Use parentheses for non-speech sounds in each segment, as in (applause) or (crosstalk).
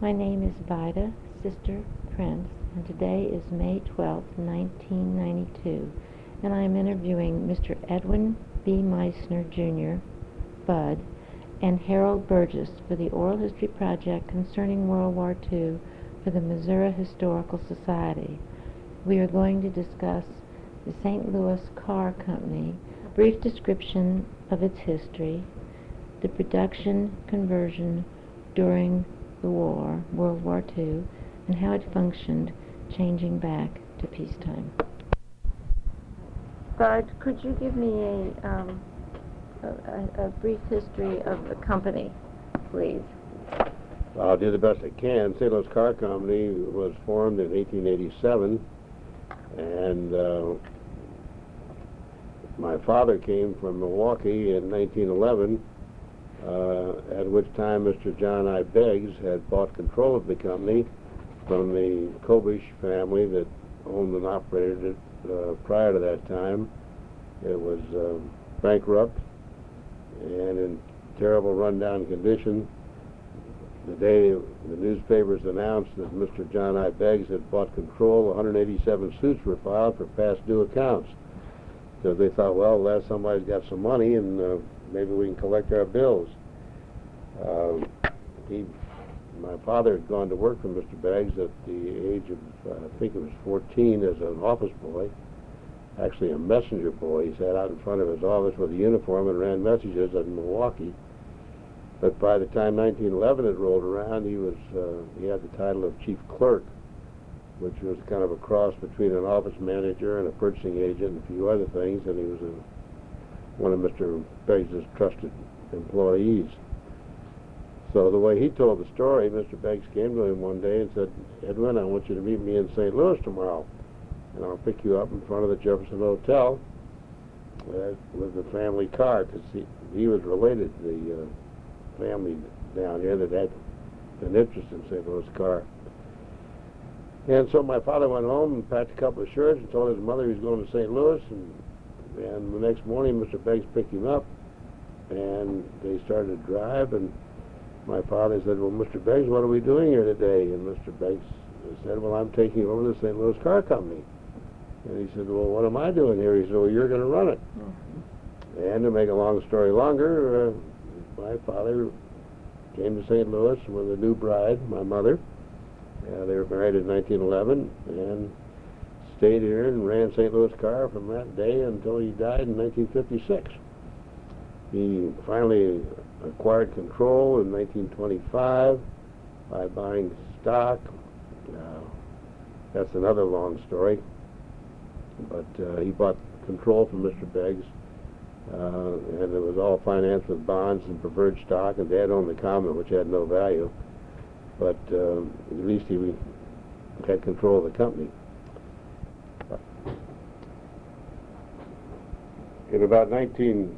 My name is Vida Sister Prince, and today is May 12, 1992, and I am interviewing Mr. Edwin B. Meissner, Jr., Bud, and Harold Burgess for the Oral History Project concerning World War II for the Missouri Historical Society. We are going to discuss the St. Louis Car Company, a brief description of its history, the production conversion during the war, World War II, and how it functioned changing back to peacetime. Bud, could you give me a, um, a, a, a brief history of the company, please? I'll do the best I can. St. Louis Car Company was formed in 1887, and uh, my father came from Milwaukee in 1911, uh, at which time Mr. John I. Beggs had bought control of the company from the Kobish family that owned and operated it uh, prior to that time. It was uh, bankrupt and in terrible rundown condition. The day the newspapers announced that Mr. John I. Beggs had bought control, 187 suits were filed for past due accounts. So they thought, well, last somebody's got some money and uh, maybe we can collect our bills. Um, he, my father had gone to work for Mr. Beggs at the age of, uh, I think it was 14, as an office boy, actually a messenger boy. He sat out in front of his office with a uniform and ran messages in Milwaukee. But by the time 1911 had rolled around, he was uh, he had the title of chief clerk, which was kind of a cross between an office manager and a purchasing agent and a few other things. And he was a, one of Mr. Beggs' trusted employees. So the way he told the story, Mr. Beggs came to him one day and said, Edwin, I want you to meet me in St. Louis tomorrow, and I'll pick you up in front of the Jefferson Hotel uh, with the family car, because he, he was related to the uh, family down here that had an interest in St. Louis car. And so my father went home and packed a couple of shirts and told his mother he was going to St. Louis, and, and the next morning Mr. Beggs picked him up, and they started to drive, and my father said, well, Mr. Beggs, what are we doing here today? And Mr. Beggs said, well, I'm taking over the St. Louis Car Company. And he said, well, what am I doing here? He said, well, you're going to run it. Mm-hmm. And to make a long story longer, uh, my father came to St. Louis with a new bride, my mother. Uh, they were married in 1911 and stayed here and ran St. Louis Car from that day until he died in 1956. He finally acquired control in 1925 by buying stock. Uh, that's another long story. But uh, he bought control from Mr. Beggs, uh, and it was all financed with bonds and preferred stock, and Dad owned the common, which had no value. But uh, at least he had control of the company. In about 19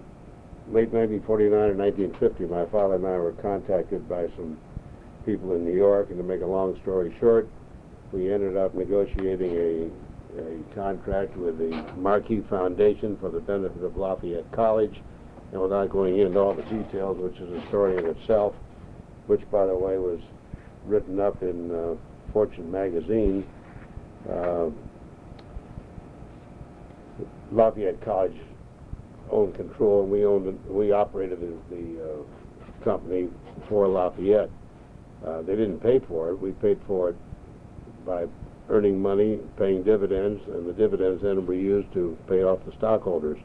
late 1949 or 1950, my father and I were contacted by some people in New York, and to make a long story short, we ended up negotiating a, a contract with the Marquis Foundation for the benefit of Lafayette College, and without going into all the details, which is a story in itself, which, by the way, was written up in uh, Fortune magazine, uh, Lafayette College owned control, and we owned, we operated the, the uh, company for Lafayette. Uh, they didn't pay for it. We paid for it by earning money, paying dividends, and the dividends then were used to pay off the stockholders.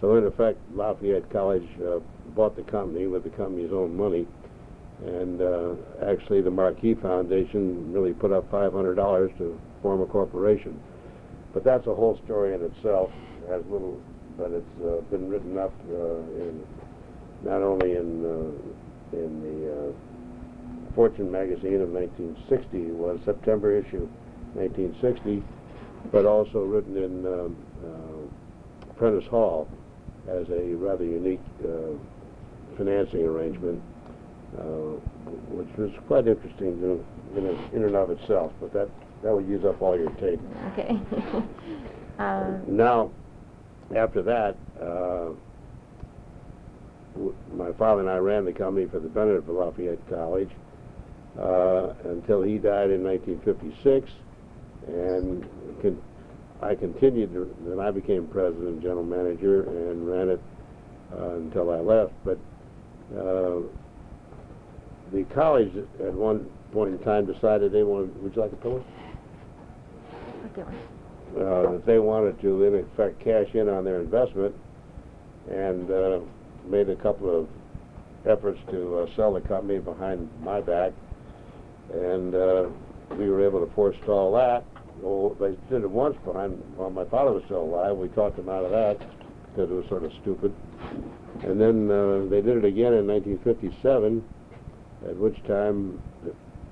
So in effect, Lafayette College uh, bought the company with the company's own money, and uh, actually the Marquis Foundation really put up $500 to form a corporation. But that's a whole story in itself. It has little but it's uh, been written up uh, in not only in uh, in the uh, Fortune magazine of 1960 was September issue 1960, but also written in um, uh, Prentice Hall as a rather unique uh, financing arrangement, which was quite interesting to, in, a, in and of itself. But that that would use up all your tape. Okay. (laughs) now after that, uh, my father and I ran the company for the benefit of Lafayette College, uh, until he died in 1956, and con- I continued. Then I became president, and general manager, and ran it uh, until I left. But uh, the college at one point in time decided they wanted. Would you like a pillow? Okay. Uh, that they wanted to, in effect, cash in on their investment, and uh, made a couple of efforts to uh, sell the company behind my back, and uh, we were able to forestall that. Well, they did it once behind while my father was still alive. We talked them out of that because it was sort of stupid, and then uh, they did it again in 1957, at which time,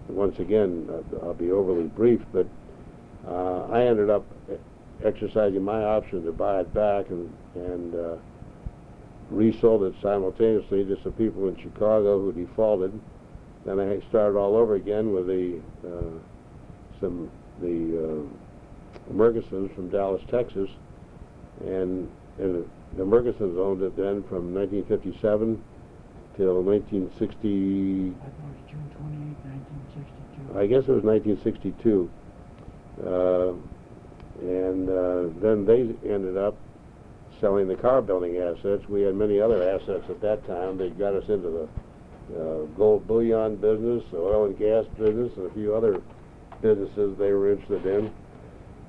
once again, I'll be overly brief, but uh, I ended up exercising my option to buy it back and, and uh, resold it simultaneously to some people in Chicago who defaulted. Then I started all over again with the uh, some the uh, from Dallas, Texas, and, and the Murchisons owned it then from 1957 till 1960. I thought it was June 28, 1962. I guess it was 1962. Uh, and uh, then they ended up selling the car building assets. We had many other assets at that time. They got us into the uh, gold bullion business, the oil and gas business, and a few other businesses they were interested in.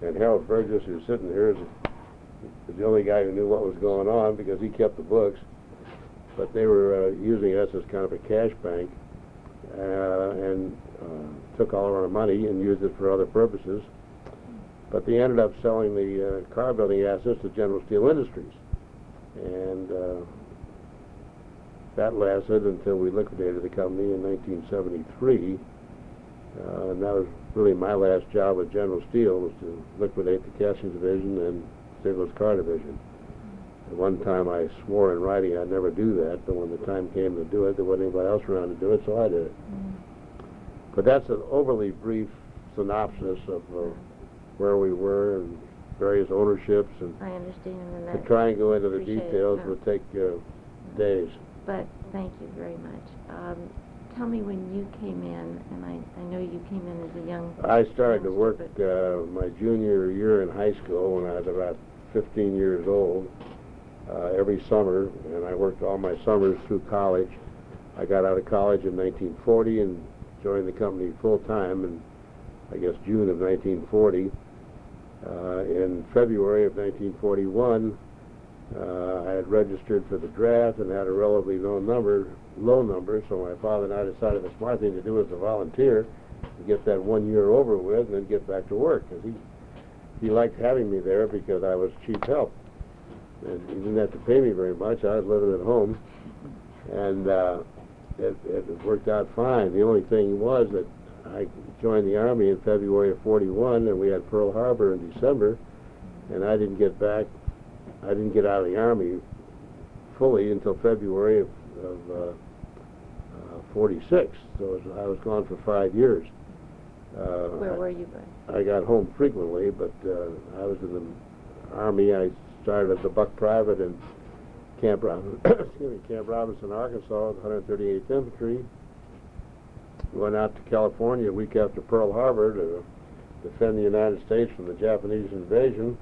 And Harold Burgess, who's sitting here, is the only guy who knew what was going on because he kept the books. But they were uh, using us as kind of a cash bank uh, and uh, took all of our money and used it for other purposes. But they ended up selling the uh, car building assets to General Steel Industries. And uh, that lasted until we liquidated the company in 1973. Uh, and that was really my last job with General Steel was to liquidate the casting division and St. Louis car division. At one time I swore in writing I'd never do that, but when the time came to do it, there wasn't anybody else around to do it, so I did it. But that's an overly brief synopsis of uh, where we were and various ownerships, and I understand and to try and go into the appreciate it, details would take uh, days. But thank you very much. Um, tell me when you came in, and I, I know you came in as a young. I started to work uh, my junior year in high school when I was about 15 years old. Uh, every summer, and I worked all my summers through college. I got out of college in 1940 and joined the company full time in, I guess, June of 1940. Uh, in February of 1941, uh, I had registered for the draft and had a relatively low number, low number. So my father and I decided the smart thing to do was to volunteer, to get that one year over with, and then get back to work. Because he he liked having me there because I was cheap help, and he didn't have to pay me very much. I was living at home, and uh, it, it worked out fine. The only thing was that I joined the army in February of '41, and we had Pearl Harbor in December, and I didn't get back. I didn't get out of the army fully until February of, of uh, uh, '46. So was- I was gone for five years. Uh, Where I- were you, Bud? I got home frequently, but uh, I was in the army. I started as a buck private in Camp Robinson, (coughs) excuse me, Camp Robinson, Arkansas, 138th Infantry. Went out to California a week after Pearl Harbor to defend the United States from the Japanese invasion.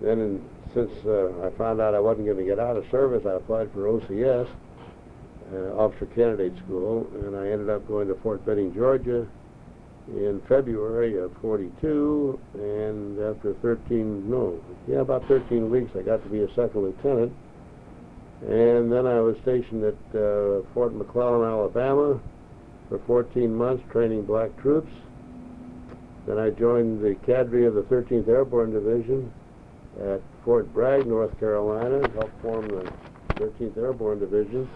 Then, in, since uh, I found out I wasn't going to get out of service, I applied for OCS, uh, Officer Candidate School, and I ended up going to Fort Benning, Georgia, in February of 42, and after 13, no, yeah, about 13 weeks, I got to be a second lieutenant. And then I was stationed at uh, Fort McClellan, Alabama for 14 months training black troops. Then I joined the cadre of the 13th Airborne Division at Fort Bragg, North Carolina, and helped form the 13th Airborne Division,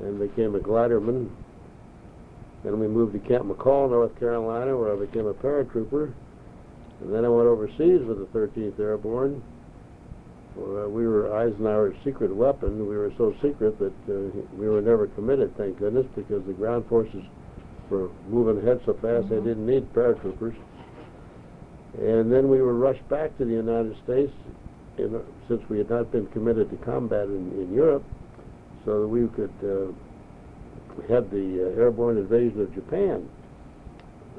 and became a gliderman then we moved to Camp Mackall, North Carolina, where I became a paratrooper. And then I went overseas with the 13th Airborne. Uh, we were Eisenhower's secret weapon. We were so secret that uh, we were never committed, thank goodness, because the ground forces were moving ahead so fast they didn't need paratroopers. And then we were rushed back to the United States in, since we had not been committed to combat in, in Europe, so that we could uh, had the uh, airborne invasion of Japan,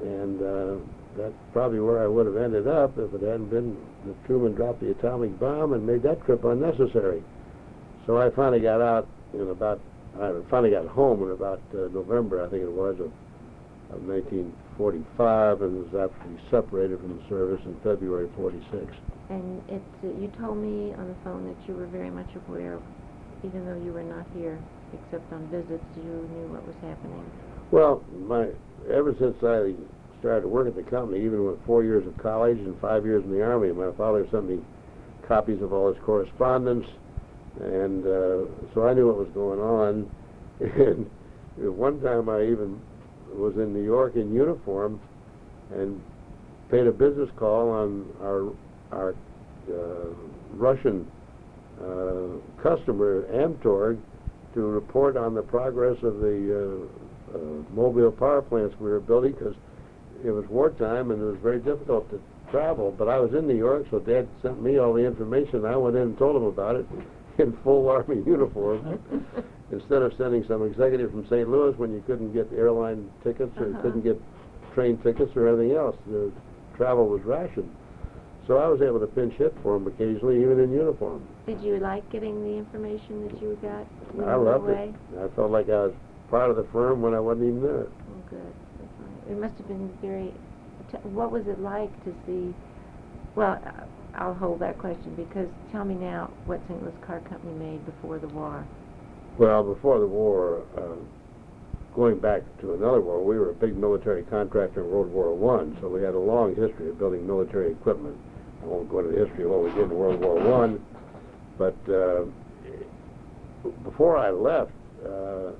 and uh, that's probably where I would have ended up if it hadn't been that Truman dropped the atomic bomb and made that trip unnecessary. So I finally got out in about, I finally got home in about uh, November, I think it was, of, of 1945, and was actually separated from the service in February 46. And it's, uh, you told me on the phone that you were very much aware, even though you were not here, except on visits, you knew what was happening. Well, my ever since I started to work at the company, even with four years of college and five years in the army, my father sent me copies of all his correspondence, and uh, so I knew what was going on. (laughs) And one time, I even was in New York in uniform and paid a business call on our our uh, Russian uh, customer Amtorg to report on the progress of the uh, uh, mobile power plants we were building because it was wartime and it was very difficult to travel. But I was in New York, so Dad sent me all the information. I went in and told him about it (laughs) in full Army (laughs) uniform. (laughs) Instead of sending some executive from St. Louis when you couldn't get airline tickets or Uh-huh. couldn't get train tickets or anything else, the travel was rationed. So I was able to pinch hit for him occasionally, even in uniform. Did you like getting the information that you got I loved away? it. I felt like I was part of the firm when I wasn't even there. Oh, good. It must have been very. T- what was it like to see? Well, I'll hold that question because tell me now what St. Louis Car Company made before the war. Well, before the war, uh, going back to another war, we were a big military contractor in World War One, so we had a long history of building military equipment. I won't go into the history of what we did in World War One, but uh, before I left uh,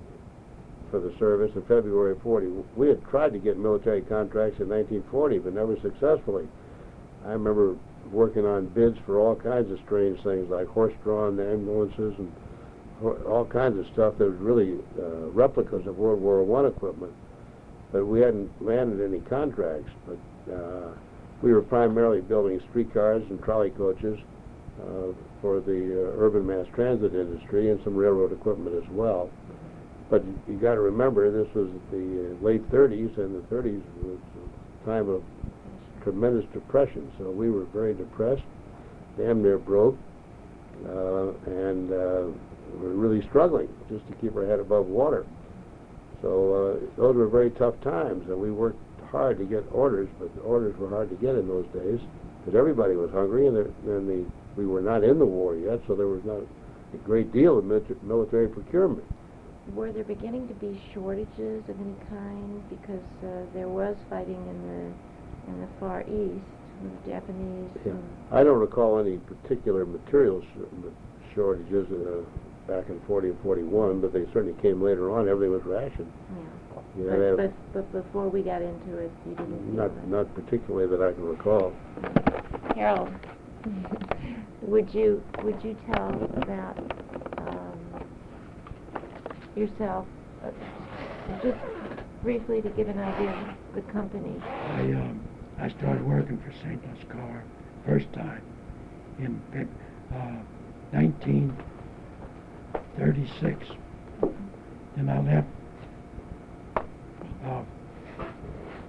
for the service in February of 40, we had tried to get military contracts in 1940, but never successfully. I remember working on bids for all kinds of strange things like horse-drawn ambulances and all kinds of stuff that was really uh, replicas of World War One equipment, but we hadn't landed any contracts. But uh, we were primarily building streetcars and trolley coaches uh, for the uh, urban mass transit industry and some railroad equipment as well. But you got to remember, this was the uh, late 30s, and the 30s was a time of tremendous depression. So we were very depressed, damn near broke, uh, and uh, we're really struggling just to keep our head above water. So uh, those were very tough times, and we worked hard to get orders, but the orders were hard to get in those days because everybody was hungry, and, there, and the, we were not in the war yet, so there was not a great deal of milita- military procurement. Were there beginning to be shortages of any kind because uh, there was fighting in the in the Far East with the Japanese? Yeah. and- I don't recall any particular material sh- shortages uh, back in 40 and 41, but they certainly came later on. Everything was rationed. yeah. You but, had to have- but but before we got into it, you didn't not not particularly that I can recall. Harold, (laughs) would you would you tell about yourself, uh, just briefly to give an idea of the company? I, um, I started working for St. Louis Car first time in uh, 1936. Then I left uh,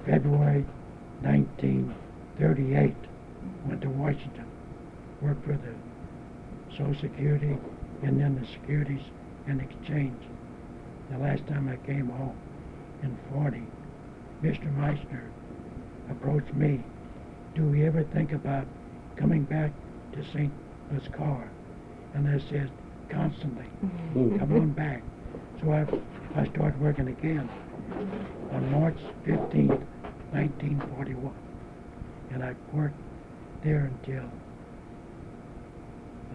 February 1938. Went to Washington, worked for the Social Security and then the Securities and Exchange. The last time I came home in 40, Mr. Meissner approached me, do we ever think about coming back to St. Louis And I said, constantly, Hmm. come on back. So I, I started working again on March 15, 1941. And I worked there until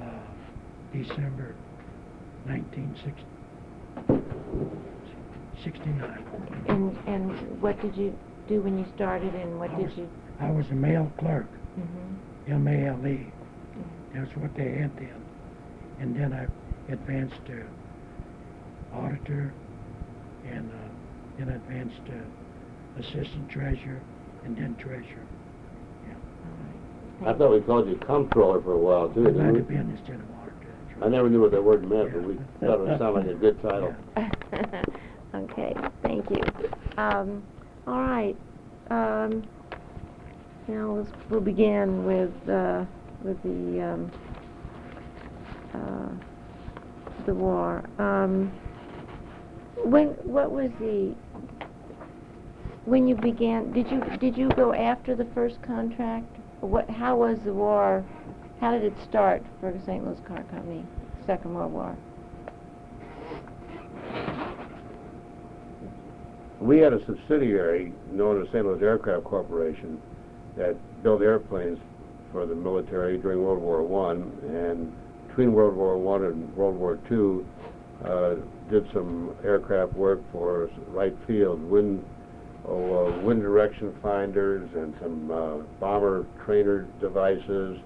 uh, December 1969. And and what did you do when you started, and what I did was- you? I was a mail clerk. hmm M-A-L-E. That's what they had then. And then I advanced to auditor and uh, then advanced to assistant treasurer and then treasurer. I thought we called you comptroller for a while too. I'd like Didn't to we? be an assistant auditor. I never knew what that word meant, but we thought it would sound like a good title. (laughs) Okay, thank you. Um, all right, um, now let's, we'll begin with, uh, with the, um, uh, the war. Um, when, what was the, when you began, did you, did you go after the first contract? What, how was the war, how did it start for the St. Louis Car Company, Second World War? We had a subsidiary known as St. Louis Aircraft Corporation that built airplanes for the military during World War One, and between World War One and World War Two, uh, did some aircraft work for Wright Field, wind, oh, uh, wind direction finders, and some uh, bomber trainer devices.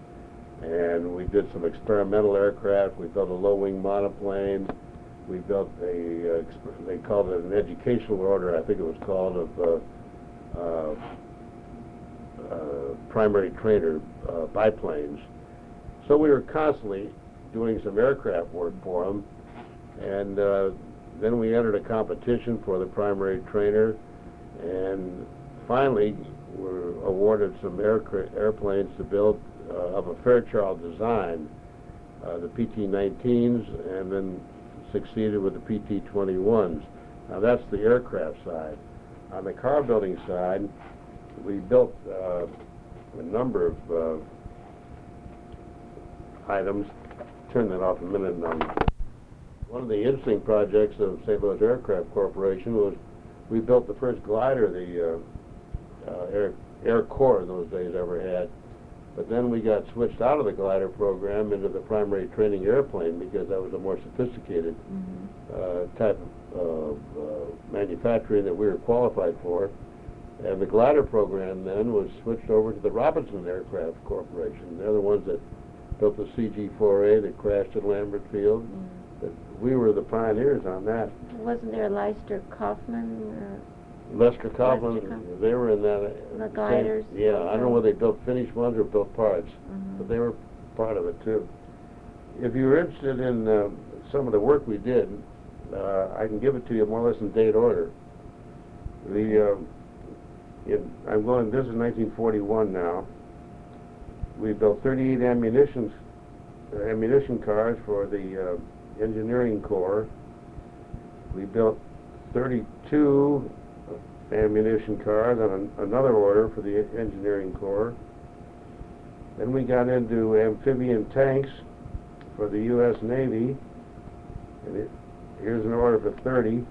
And we did some experimental aircraft. We built a low-wing monoplane. We built a, uh, they called it an educational order, I think it was called, of uh, uh, uh, primary trainer biplanes. So we were constantly doing some aircraft work for them. And then we entered a competition for the primary trainer. And finally, were awarded some airplanes to build uh, of a Fairchild design, uh, the PT-19s, and then succeeded with the PT-21s. Now that's the aircraft side. On the car building side, we built uh, a number of uh, items. Turn that off a minute. Um, one of the interesting projects of St. Louis Aircraft Corporation was we built the first glider the uh, uh, Air, Air Corps in those days ever had. But then we got switched out of the glider program into the primary training airplane because that was a more sophisticated uh, type of uh, uh, manufacturing that we were qualified for. And the glider program then was switched over to the Robertson Aircraft Corporation. They're the ones that built the CG-4A that crashed at Lambert Field. That we were the pioneers on that. Wasn't there Laister-Kauffmann? Lester Coughlin, Kaufman. they were in that. The same- gliders Yeah, I don't know whether they built finished ones or built parts, Mhm. but they were part of it too. If you're interested in uh, some of the work we did, uh, I can give it to you more or less in date order. The, uh, in, I'm going, this is 1941 now. We built 38 ammunition, uh, ammunition cars for the uh, engineering corps. We built 32 ammunition cars on an, another order for the engineering corps. Then we got into amphibian tanks for the U.S. Navy. And it, here's an order for 30.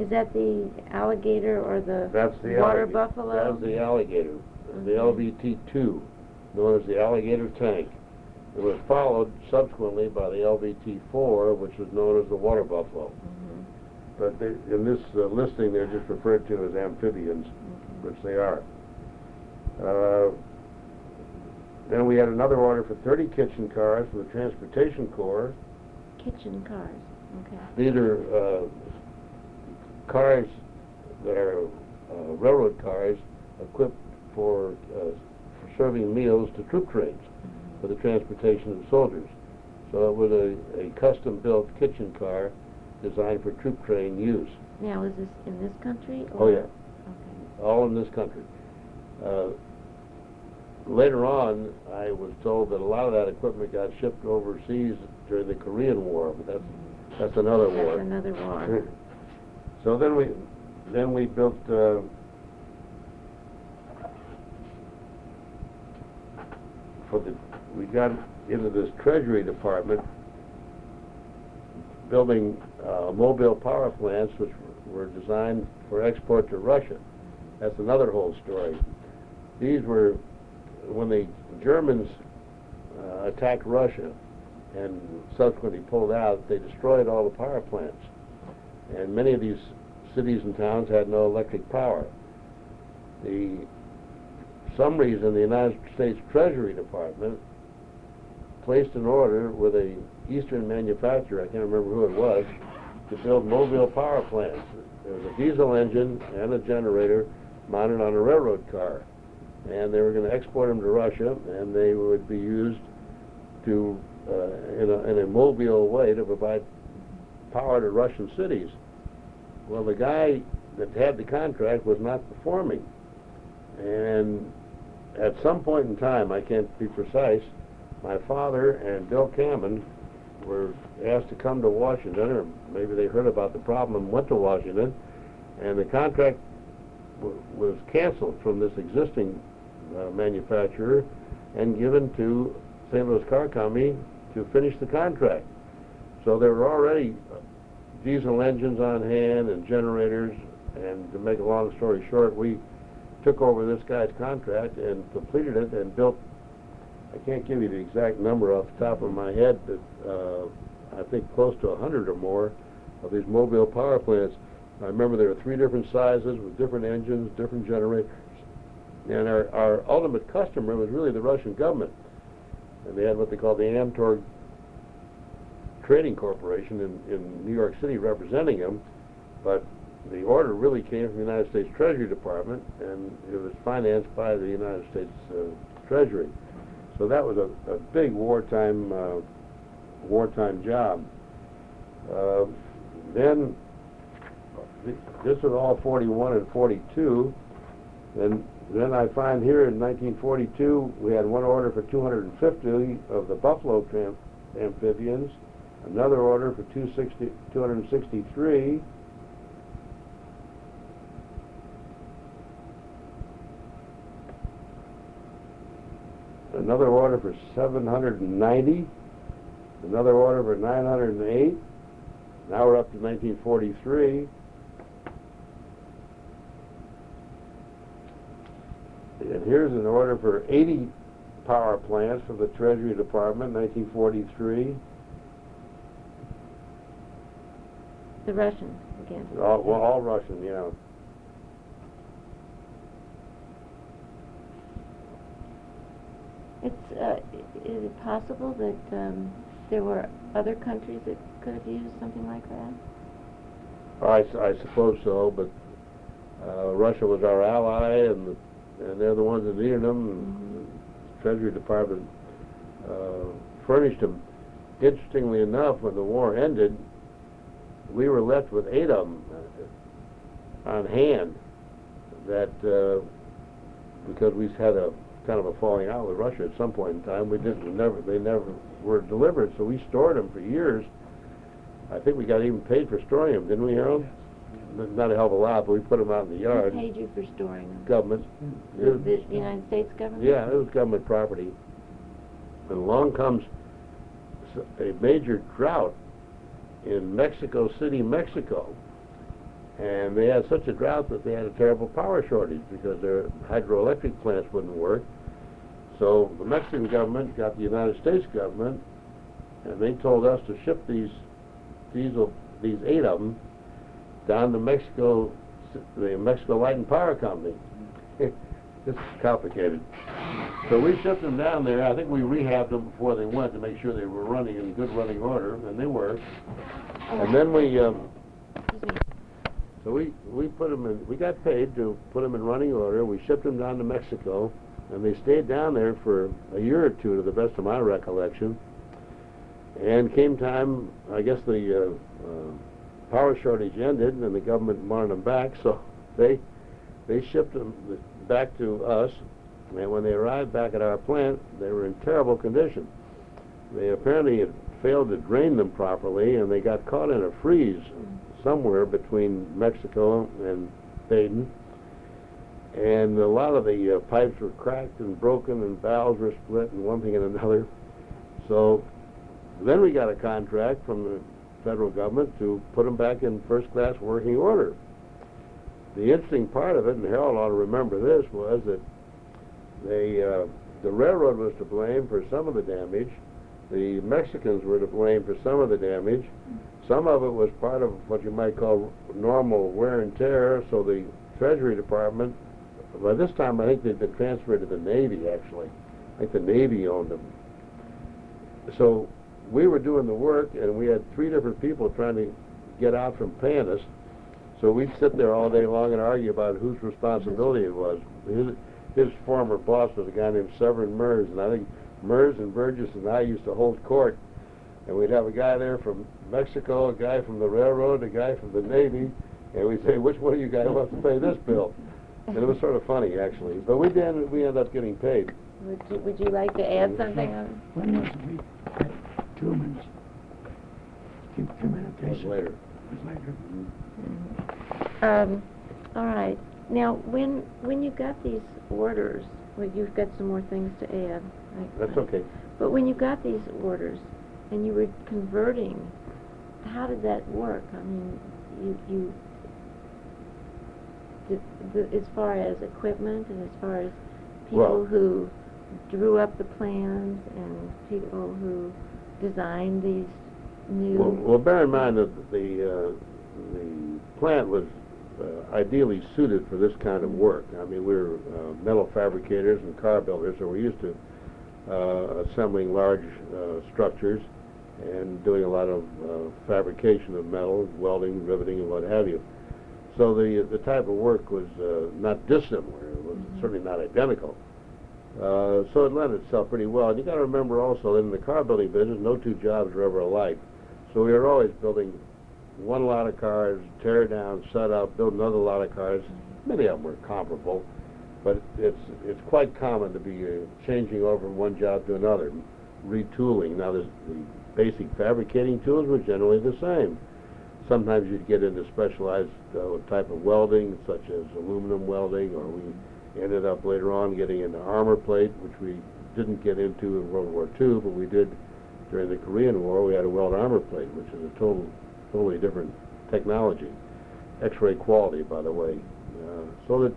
Is that the alligator or the That's the water alligator. buffalo? That's the alligator, the Mhm. LVT-2, known as the alligator tank. It was followed subsequently by the LVT-4, which was known as the water buffalo. Mhm, But they, in this uh, listing, they're just referred to as amphibians, which they are. Uh, then we had another order for 30 kitchen cars from the Transportation Corps. Kitchen cars, okay. These are uh, cars that are uh, railroad cars equipped for, uh, for serving meals to troop trains Mhm. for the transportation of soldiers. So it was a, a custom-built kitchen car designed for troop train use. Now, is this in this country? Oh, yeah. Okay. all in this country. Uh, later on, I was told that a lot of that equipment got shipped overseas during the Korean War, but that's that's another war. That's another war. (laughs) so then we then we built uh, for the we got into this Treasury Department building uh, mobile power plants which were designed for export to Russia. That's another whole story. These were when the Germans uh, attacked Russia and subsequently pulled out, they destroyed all the power plants. And many of these cities and towns had no electric power. The some reason the United States Treasury Department placed an order with a eastern manufacturer, I can't remember who it was, to build mobile power plants. There was a diesel engine and a generator mounted on a railroad car. And they were going to export them to Russia, and they would be used to, uh, in, a, in a mobile way, to provide power to Russian cities. Well, the guy that had the contract was not performing. And at some point in time, I can't be precise, my father and Bill Cammon were asked to come to Washington, or maybe they heard about the problem and went to Washington, and the contract was canceled from this existing uh, manufacturer and given to St. Louis Car Company to finish the contract. So there were already uh, diesel engines on hand and generators, and to make a long story short, we took over this guy's contract and completed it and built, I can't give you the exact number off the top of my head, but uh, I think close to a hundred or more of these mobile power plants. I remember there were three different sizes with different engines, different generators, and our, our ultimate customer was really the Russian government. And they had what they called the Amtorg Trading Corporation in, in New York City representing them, but the order really came from the United States Treasury Department, and it was financed by the United States uh, Treasury. So that was a, a big wartime uh, wartime job. Uh, then this was all 41 and 42, and then I find here in 1942 we had one order for 250 of the Buffalo amphibians, another order for 260, 263. Another order for 790, another order for 908. Now we're up to 1943. And here's an order for 80 power plants from the Treasury Department, 1943. The Russians again. All, well, all Russian, yeah. It's, uh, is it possible that, um, there were other countries that could have used something like that? I, s- I suppose so, but uh, Russia was our ally, and and they're the ones that needed them. And the Treasury Department uh, furnished them. Interestingly enough, when the war ended, we were left with eight of them on hand. That uh, because we had a kind of a falling out with Russia at some point in time, we didn't we never they never were delivered, so we stored them for years. I think we got even paid for storing them, didn't we, Harold? N- Not a hell of a lot, but we put them out in the Who yard. paid you for storing them? Government. Hmm. The, It- the United States government? Yeah, it was government property. And along comes a major drought in Mexico City, Mexico. And they had such a drought that they had a terrible power shortage because their hydroelectric plants wouldn't work. So the Mexican government got the United States government, and they told us to ship these diesel, these eight of them, down to Mexico, the Mexico Light and Power Company. (laughs) is complicated. So we shipped them down there. I think we rehabbed them before they went to make sure they were running in good running order, and they were. And then we, um, so we, we put them in, we got paid to put them in running order. We shipped them down to Mexico, and they stayed down there for a year or two, to the best of my recollection. And came time, I guess the uh, uh, power shortage ended, and the government wanted them back, so (laughs) they they shipped them back to us. And when they arrived back at our plant, they were in terrible condition. They apparently had failed to drain them properly, and they got caught in a freeze somewhere between Mexico and Baden. And a lot of the uh, pipes were cracked and broken, and valves were split, and one thing and another. So then we got a contract from the federal government to put them back in first-class working order. The interesting part of it, and Harold ought to remember this, was that they, uh, the railroad was to blame for some of the damage. The Mexicans were to blame for some of the damage. Some of it was part of what you might call normal wear and tear. So the Treasury Department, by this time I think they'd been transferred to the Navy. Actually, I think the Navy owned them. So we were doing the work, and we had three different people trying to get out from paying us. So we'd sit there all day long and argue about whose responsibility it was. His, his former boss was a guy named Severin Mers, and I think Mers and Burgess and I used to hold court. And we'd have a guy there from Mexico, a guy from the railroad, a guy from the Navy, And we'd say, which one of you guys wants to pay this bill? And it was sort of funny, actually. But we did, we ended up getting paid. Would you, would you like to add something on? When was we at Truman's? Com- It was Communication. later. It was later. Um, all right. Now, when, when you got these orders, well, you've got some more things to add. I- That's okay. But when you got these orders and you were converting, how did that work? I mean, you, you, did, the, as far as equipment and as far as people Well- who drew up the plans and people who designed these new. Well, well, bear in mind that the, uh, the plant was uh, ideally suited for this kind of work. I mean, we were uh, metal fabricators and car builders, so we're used to uh, assembling large uh, structures and doing a lot of uh, fabrication of metal, welding, riveting, and what have you. So the the type of work was uh, not dissimilar. It was Mhm. certainly not identical. Uh, so it lent itself pretty well. And you got to remember also that in the car building business, no two jobs are ever alike. So we were always building one lot of cars, tear down, set up, build another lot of cars. Many of them were comparable, but it's it's quite common to be uh, changing over from one job to another, retooling. Now, the basic fabricating tools were generally the same. Sometimes you'd get into specialized uh, type of welding, such as aluminum welding, or we ended up later on getting into armor plate, which we didn't get into in World War II, but we did during the Korean War. We had to weld armor plate, which is a total, totally different technology. X-ray quality, by the way. Uh, so that,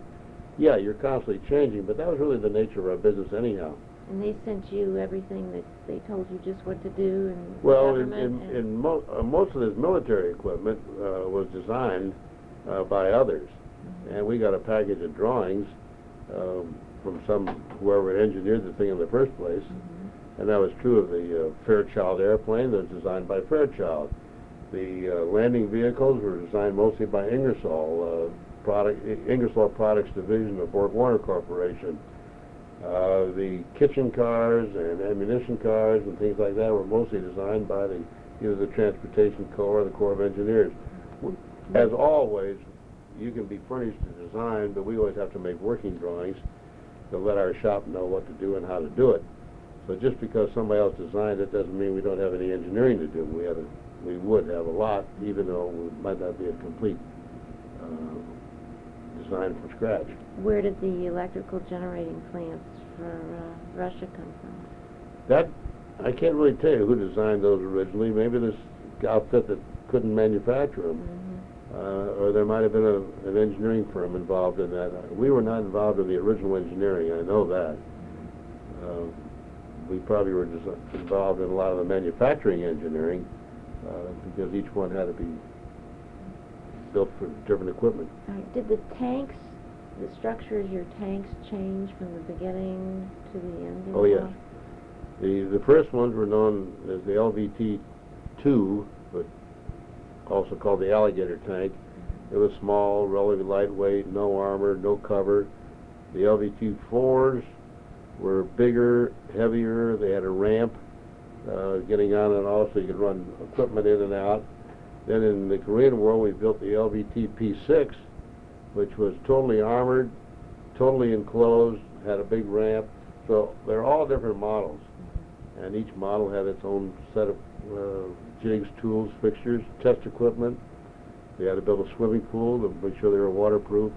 yeah, you're constantly changing, but that was really the nature of our business anyhow. And they sent you everything that they told you just what to do and Well, in, government in, and- in mo- uh, most of this military equipment uh, was designed uh, by others, Mm-hmm. and we got a package of drawings um, from some whoever had engineered the thing in the first place, Mhm. and that was true of the uh, Fairchild airplane that was designed by Fairchild. The uh, landing vehicles were designed mostly by Ingersoll uh, product, Ingersoll Products Division of Borg Warner Corporation. Uh, the kitchen cars and ammunition cars and things like that were mostly designed by the either the Transportation Corps or the Corps of Engineers. As always, you can be furnished a design, but we always have to make working drawings to let our shop know what to do and how to do it. So just because somebody else designed it doesn't mean we don't have any engineering to do. We have a, we would have a lot, even though it might not be a complete uh, design from scratch. Where did the electrical generating plants for uh, Russia come from? That, I can't really tell you who designed those originally. Maybe this outfit that couldn't manufacture them. Mhm. Uh, or there might have been a, an engineering firm involved in that. Uh, We were not involved in the original engineering, I know that. Uh, we probably were desi- involved in a lot of the manufacturing engineering, uh, because each one had to be built for different equipment. Right, Did the tanks, the structure of your tanks change from the beginning to the end? Oh, yes. The, the first ones were known as the LVT-2, but also called the alligator tank. It was small, relatively lightweight, no armor, no cover. The LVT-4s were bigger, heavier. They had a ramp uh, getting on and off so you could run equipment in and out. Then in the Korean War, we built the LVT-P6, which was totally armored, totally enclosed, had a big ramp. So they're all different models and each model had its own set of uh, jigs, tools, fixtures, test equipment. They had to build a swimming pool to make sure they were waterproof.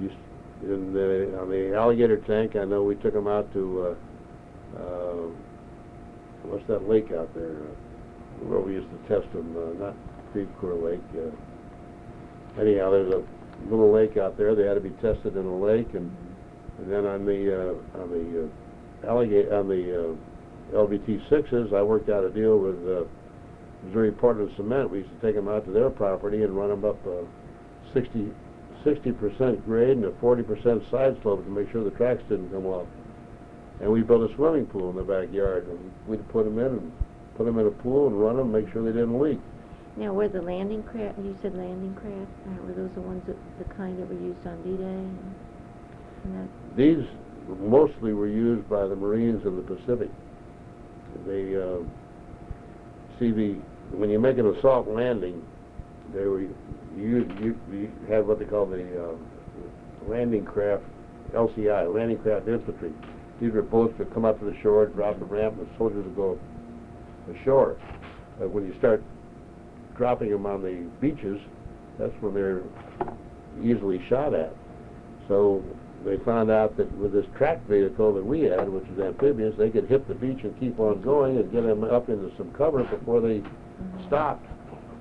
You, in the, on the alligator tank, I know we took them out to uh, uh, what's that lake out there where we used to test them? Uh, not Creve Coeur Lake. Uh, anyhow, there's a little lake out there. They had to be tested in the lake, and, and then on the uh, on the uh, alligator on the uh, LVT sixes, I worked out a deal with uh, Missouri Portland Cement. We used to take them out to their property and run them up uh, 60 percent grade and a 40 percent side slope to make sure the tracks didn't come off. And we built a swimming pool in the backyard, and we'd put them in and put them in a pool and run them, make sure they didn't leak. Now, were the landing craft, you said landing craft, uh, were those the ones that, the kind that were used on D-Day? and- These mostly were used by the Marines in the Pacific. They, uh, see the, when you make an assault landing, they were you, you, you had what they call the uh, landing craft, LCI, landing craft infantry. These were boats that come up to the shore, drop the ramp, and the soldiers would go ashore. Uh, when you start dropping them on the beaches, that's when they're easily shot at. So they found out that with this track vehicle that we had, which is amphibious, they could hit the beach and keep on going and get them up into some cover before they stopped.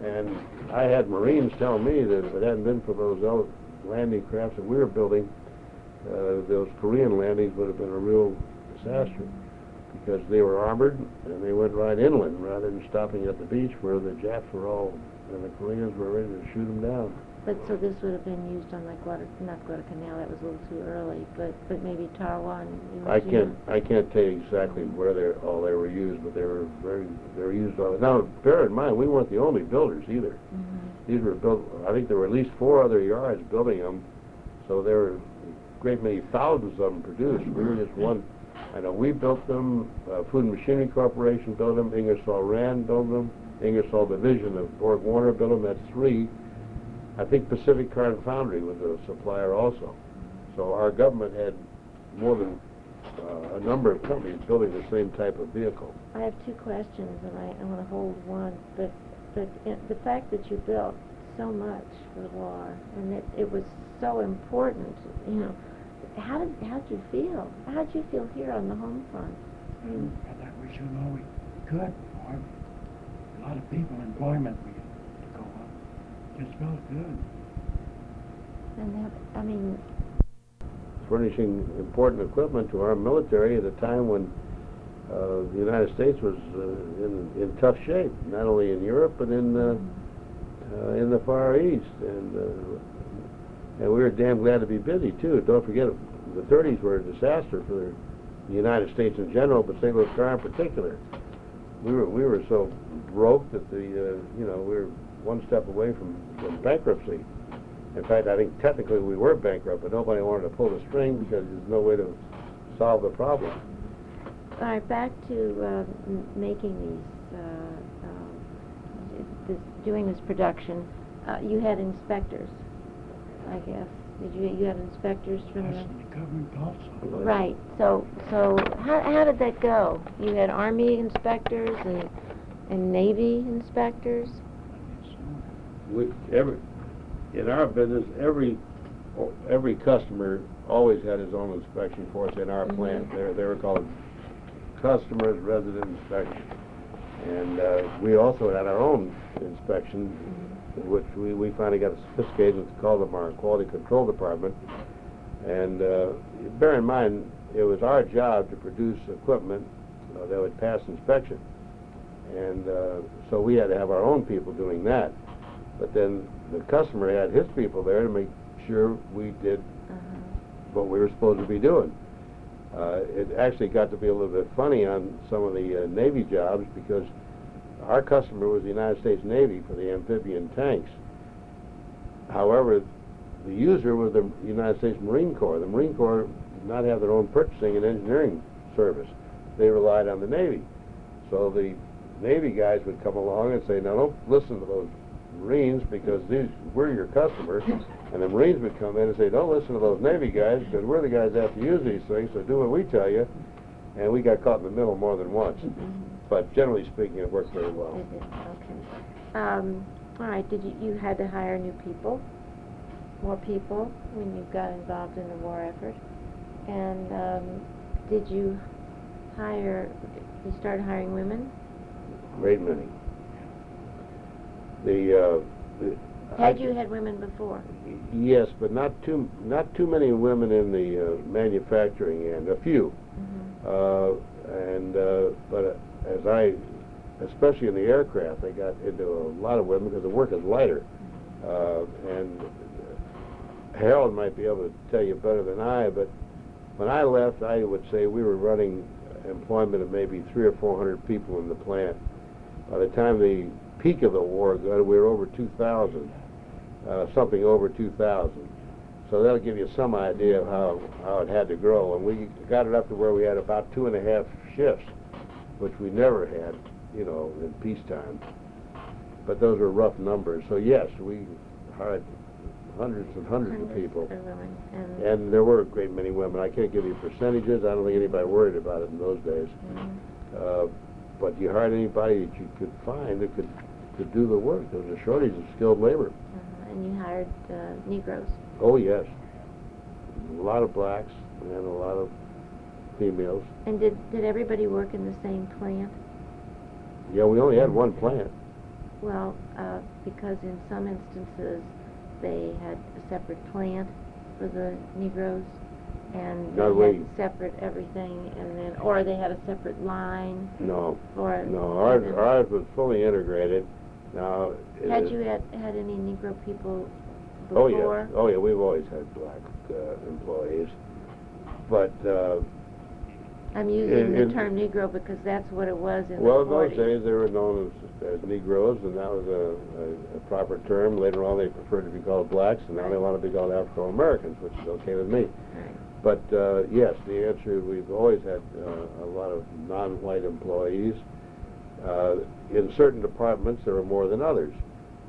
And I had Marines tell me that if it hadn't been for those landing crafts that we were building, uh, those Korean landings would have been a real disaster because they were armored and they went right inland rather than stopping at the beach where the Japs were all and the Koreans were ready to shoot them down. But so this would have been used on like Guadal, not Guadalcanal, that was a little too early, but, but maybe Iwo I can't, I can't tell you exactly where they're, all they were used, but they were very, they were used on. now, bear in mind, we weren't the only builders either. Mhm. These were built, I think there were at least four other yards building them, so there were a great many thousands of them produced. We were just one, I know, we built them, uh, Food and Machinery Corporation built them, Ingersoll Rand built them, Ingersoll Division of Borg Warner built them, that's three. I think Pacific Car and Foundry was a supplier also. So our government had more than uh, a number of companies building the same type of vehicle. I have two questions, and I, I want to hold one, but, but i the fact that you built so much for the war, and it, it was so important, you know, how did, how'd you feel? How'd you feel here on the home front? I mean, I thought we should all we could. Or a lot of people, employment we to go up. Just felt good. and that, I mean, furnishing important equipment to our military at a time when uh, the United States was uh, in, in tough shape, not only in Europe but in uh, uh, in the Far East, and uh, and we were damn glad to be busy too. Don't forget, the 30s were a disaster for the United States in general, but St. Louis Car in particular. We were we were so broke that the uh, you know we were one step away from, from bankruptcy. In fact, I think technically we were bankrupt, but nobody wanted to pull the string because there's no way to solve the problem. all right, back to uh, m- making these, uh, um, this, doing this production. Uh, you had inspectors, I guess. Did you? You had inspectors from Us the. the government also. Right. So, so how, how did that go? You had Army inspectors and, and Navy inspectors? I. We, every, in our business, every, every customer always had his own inspection force in our Mhm. plant. They, they were called customers resident inspection. And, uh, we also had our own inspection, which we, we finally got sophisticated and called them our quality control department. And, uh, bear in mind, it was our job to produce equipment uh, that would pass inspection. And, uh, so we had to have our own people doing that. But then the customer had his people there to make sure we did Uh-huh. what we were supposed to be doing. Uh, it actually got to be a little bit funny on some of the uh, Navy jobs because our customer was the United States Navy for the amphibian tanks. However, the user was the United States Marine Corps. The Marine Corps did not have their own purchasing and engineering service. They relied on the Navy. So the Navy guys would come along and say, now don't listen to those Marines because these we're your customer. And the Marines would come in and say, don't listen to those Navy guys because we're the guys that have to use these things, so do what we tell you. And we got caught in the middle more than once. Mm-hmm. But generally speaking, it worked very well. It did, okay. Um, all right, did you, you had to hire new people, more people, when you got involved in the war effort? And, um, did you hire, you started hiring women? Great many. The, uh, the- Had I- you had women before? Yes, but not too, not too many women in the uh, manufacturing end, a few. Mm-hmm. Uh, and, uh, but uh, as I, especially in the aircraft, I got into a lot of women because the work is lighter. Uh, and Harold might be able to tell you better than I, but when I left, I would say we were running employment of maybe three or four hundred people in the plant. By the time the peak of the war got, we were over two thousand, uh, something over two thousand. So that'll give you some idea of how, how it had to grow. And we got it up to where we had about two and a half shifts, which we never had, you know, in peacetime. But those were rough numbers. So yes, we hired hundreds and hundreds of people. of women, and, And there were a great many women. I can't give you percentages. I don't think anybody worried about it in those days. Mhm. Uh, but you hired anybody that you could find that could, could do the work. There was a shortage of skilled labor. Uh-huh, and you hired uh, Negroes. Oh, yes. A lot of blacks and a lot of females. And did, did everybody work in the same plant? Yeah, we only had one plant. Well, uh, because in some instances, they had a separate plant for the Negroes, and No, they we- had separate everything, and then, or they had a separate line No, for. no, ours, ours was fully integrated. Now. Had you had, had any Negro people before? Oh, yeah. Oh, yeah, we've always had black uh, employees. But, uh, I'm using the in- term Negro because that's what it was in well, the in those forties. days, they were known as, as Negroes, and that was a, a, a proper term. Later on, they preferred to be called blacks, and now they want to be called Afro-Americans, which is okay with me. But uh, yes, the answer we've always had uh, a lot of non-white employees. Uh, in certain departments, there are more than others.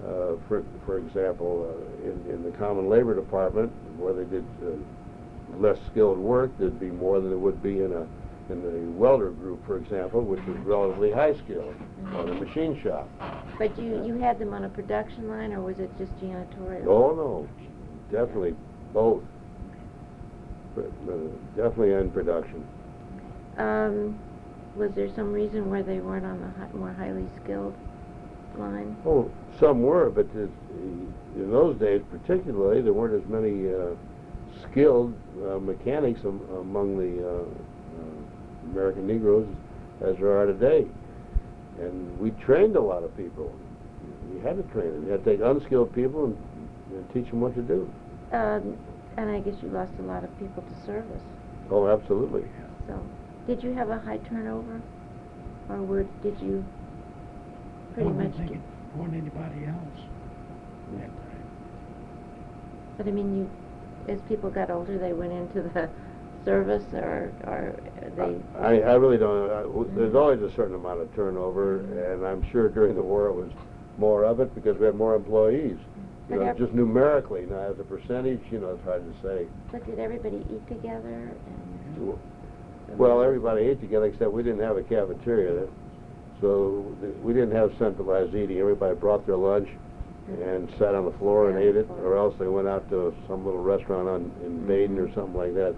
Uh, for for example, uh, in in the common labor department, where they did uh, less skilled work, there'd be more than there would be in a in the welder group, for example, which is relatively high skilled, or the machine shop. But you, you had them on a production line, or was it just janitorial? Oh no, definitely both. But, uh, definitely in production. Um, was there some reason why they weren't on the hi- more highly skilled line? Oh, some were, but in those days particularly, there weren't as many uh, skilled uh, mechanics am- among the uh, American Negroes as there are today. And we trained a lot of people. We had to train them. You had to take unskilled people and, and teach them what to do. Um, and I guess you lost a lot of people to service. Oh, absolutely. So, did you have a high turnover, or were did you pretty I much? don't get- it more than anybody else at that time. But I mean, you, as people got older, they went into the service, or or they. I, I really don't. I, w- mm-hmm. there's always a certain amount of turnover, and I'm sure during the war it was more of it because we had more employees. Mm-hmm. You But know, ev- just numerically. Now, as a percentage, you know, it's hard to say. But did everybody eat together? And Well, everybody ate together except we didn't have a cafeteria, there. so th- we didn't have centralized eating. Everybody brought their lunch mm-hmm. and sat on the floor and ate it, or else they went out to some little restaurant on in Baden or something like that.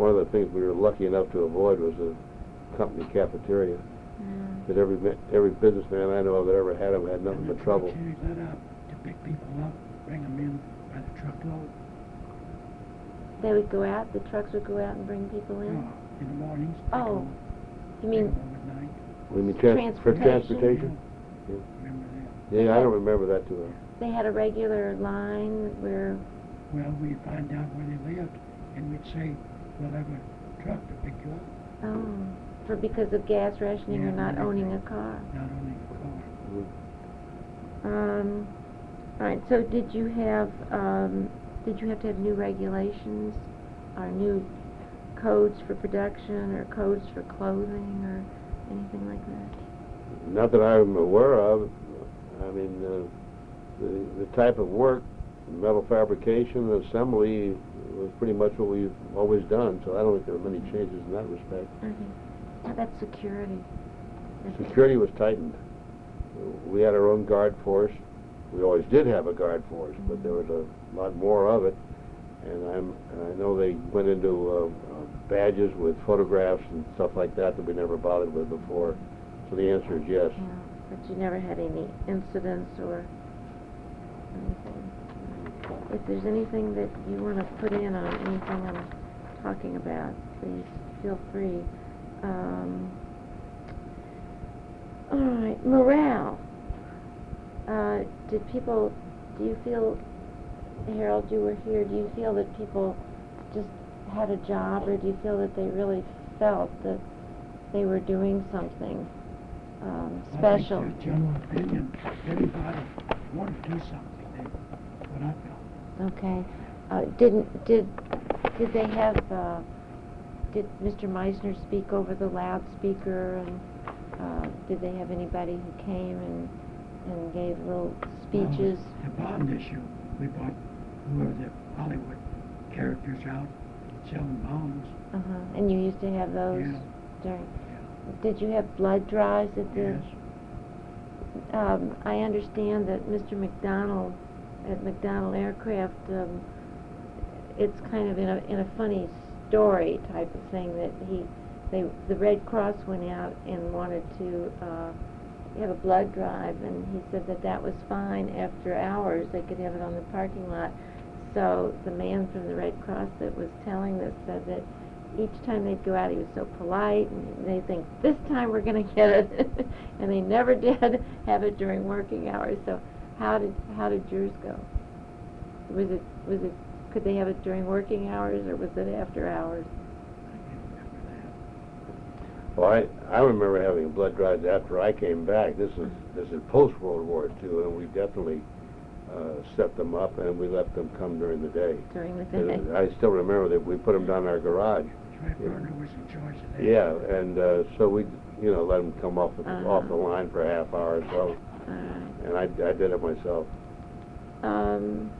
One of the things we were lucky enough to avoid was a company cafeteria. Mm. that every every businessman I know of that ever had them had nothing but trouble. trucks you let up to pick people up, bring them in by the truckload. They would go out. The trucks would go out and bring people in. No, in the mornings. Oh, Oh, 'em- You take mean 'em home at night. We mean trans- for Transportation? transportation. Yeah. Yeah, I don't remember that too well. they had a regular line where? Well, we'd find out where they lived, and we'd say, we'll have a truck to pick you up, Oh, for because of gas rationing or Yeah, not owning a car. not only a car. Um, all right. So did you have um, did you have to have new regulations or new codes for production or codes for clothing or anything like that? Not that I'm aware of. I mean, uh, the the type of work, metal fabrication, assembly, was pretty much what we've always done. So I don't think there were many changes in that respect. Okay. How about security? Security was tightened. We had our own guard force. We always did have a guard force, but there was a lot more of it. And I'm, I know they went into uh, uh, badges with photographs and stuff like that that we never bothered with before. So the answer is yes. Yeah, but you never had any incidents or anything. If there's anything that you want to put in on anything I'm talking about, please feel free. Um, all right, morale. Uh, did people, do you feel, Harold, you were here, do you feel that people just had a job or do you feel that they really felt that they were doing something um, special? I think the general opinion, everybody wanted to do something, I felt. Okay. Uh, didn't did did they have uh, did Mr. Meissner speak over the loudspeaker and uh, did they have anybody who came and and gave little speeches? Well, The bond issue, we bought whoever the Hollywood characters out selling bonds. Uh-huh. And you used to have those Yeah. during, did you have blood drives at the? Yes. Um, I understand that Mr. McDonnell, at McDonnell Aircraft, um, it's kind of in a, in a funny story type of thing that he, they, the Red Cross went out and wanted to, uh, have a blood drive, and he said that that was fine after hours, they could have it on the parking lot. So the man from the Red Cross that was telling this said that each time they'd go out, he was so polite, and they think, this time we're gonna get it, (laughs) and they never (laughs) did have it during working hours, so how did, how did yours go? Was it, was it, could they have it during working hours, or was it after hours? I can't remember that. Well, I, I remember having blood drives after I came back. This is, this is post-World War II, and we definitely, uh, set them up and we let them come during the day. During the And day? I still remember that we put them down in our garage. Troy Berner was in charge of that. Yeah, and, uh, so we, you know, let them come off the, Uh-huh. off the line for a half hour or so, And I, I did it myself. Um,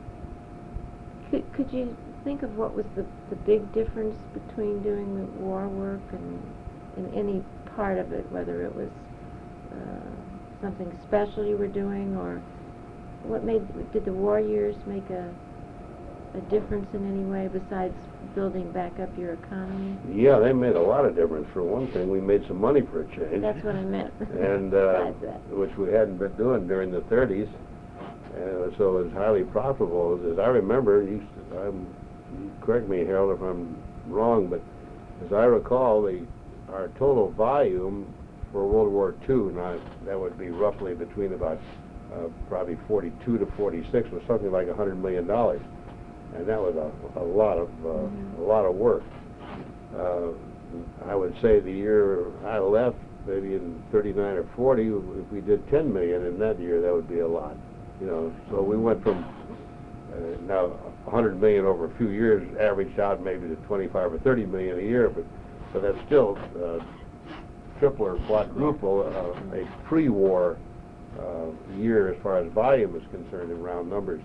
could, could you think of what was the, the big difference between doing the war work and in any part of it, whether it was uh, something special you were doing or what made, did the war years make a, a difference in any way besides building back up your economy? Yeah, they made a lot of difference. For one thing, we made some money for a change. That's what I meant. (laughs) (laughs) and uh, that. which we hadn't been doing during the 30s, uh, so it was highly profitable. As I remember, you, you correct me, Harold, if I'm wrong, but as I recall, the our total volume for World War II, now that would be roughly between about uh, probably 42 to 46, was something like 100 million dollars, and that was a, a lot of uh, a lot of work. Uh, I would say the year I left, maybe in 39 or 40, if we did 10 million in that year, that would be a lot. You know, so we went from uh, now 100 million over a few years, averaged out maybe to 25 or 30 million a year, but but that's still uh, triple or quadruple uh, a pre-war uh, year as far as volume is concerned in round numbers.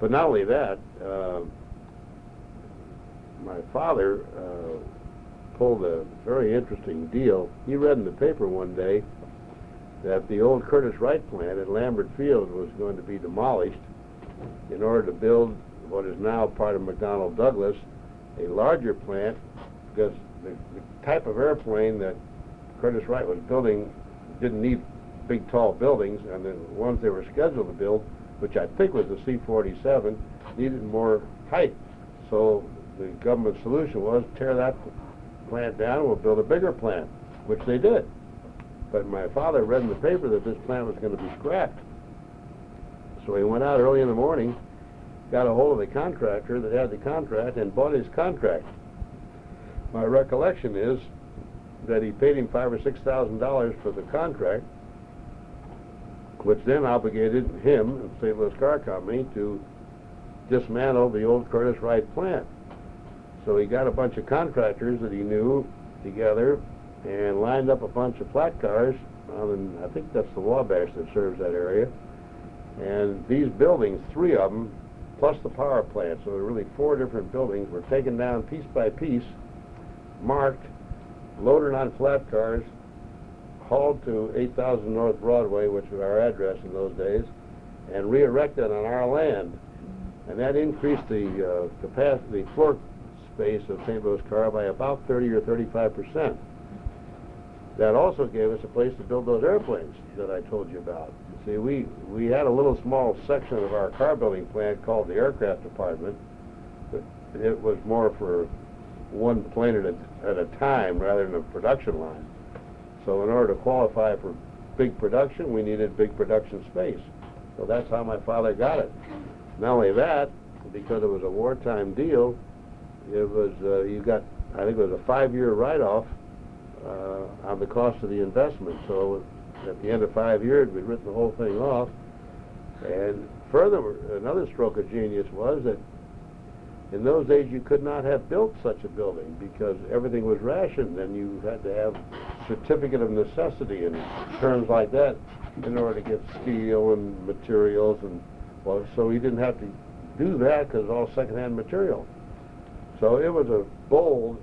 But not only that, uh, my father uh, pulled a very interesting deal. He read in the paper one day that the old Curtiss-Wright plant at Lambert Field was going to be demolished in order to build what is now part of McDonnell Douglas, a larger plant, because the, the type of airplane that Curtiss-Wright was building didn't need big, tall buildings, and the ones they were scheduled to build, which I think was the C-47, needed more height. So the government solution was tear that plant down, and we'll build a bigger plant, which they did. But my father read in the paper that this plant was going to be scrapped. So he went out early in the morning, got a hold of the contractor that had the contract, and bought his contract. My recollection is that he paid him five or six thousand dollars for the contract, which then obligated him, and St. Louis Car Company, to dismantle the old Curtiss-Wright plant. So he got a bunch of contractors that he knew together and lined up a bunch of flat cars on, I think that's the Wabash that serves that area. And these buildings, three of them, plus the power plant, so there were really four different buildings, were taken down piece by piece, marked, loaded on flat cars, hauled to 8000 North Broadway, which was our address in those days, and re-erected on our land. And that increased the uh, capacity, floor space of St. Louis Car by about 30 or 35 percent. That also gave us a place to build those airplanes that I told you about. See, we, we had a little small section of our car building plant called the aircraft department, but it was more for one plane at a, at a time rather than a production line. So in order to qualify for big production, we needed big production space. So that's how my father got it. Not only that, because it was a wartime deal, it was, uh, you got, I think it was a five-year write-off uh, on the cost of the investment. So at the end of five years, we'd written the whole thing off. And further, another stroke of genius was that in those days you could not have built such a building because everything was rationed and you had to have certificate of necessity and terms like that in order to get steel and materials and Well, so he didn't have to do that because all secondhand material. So it was a bold,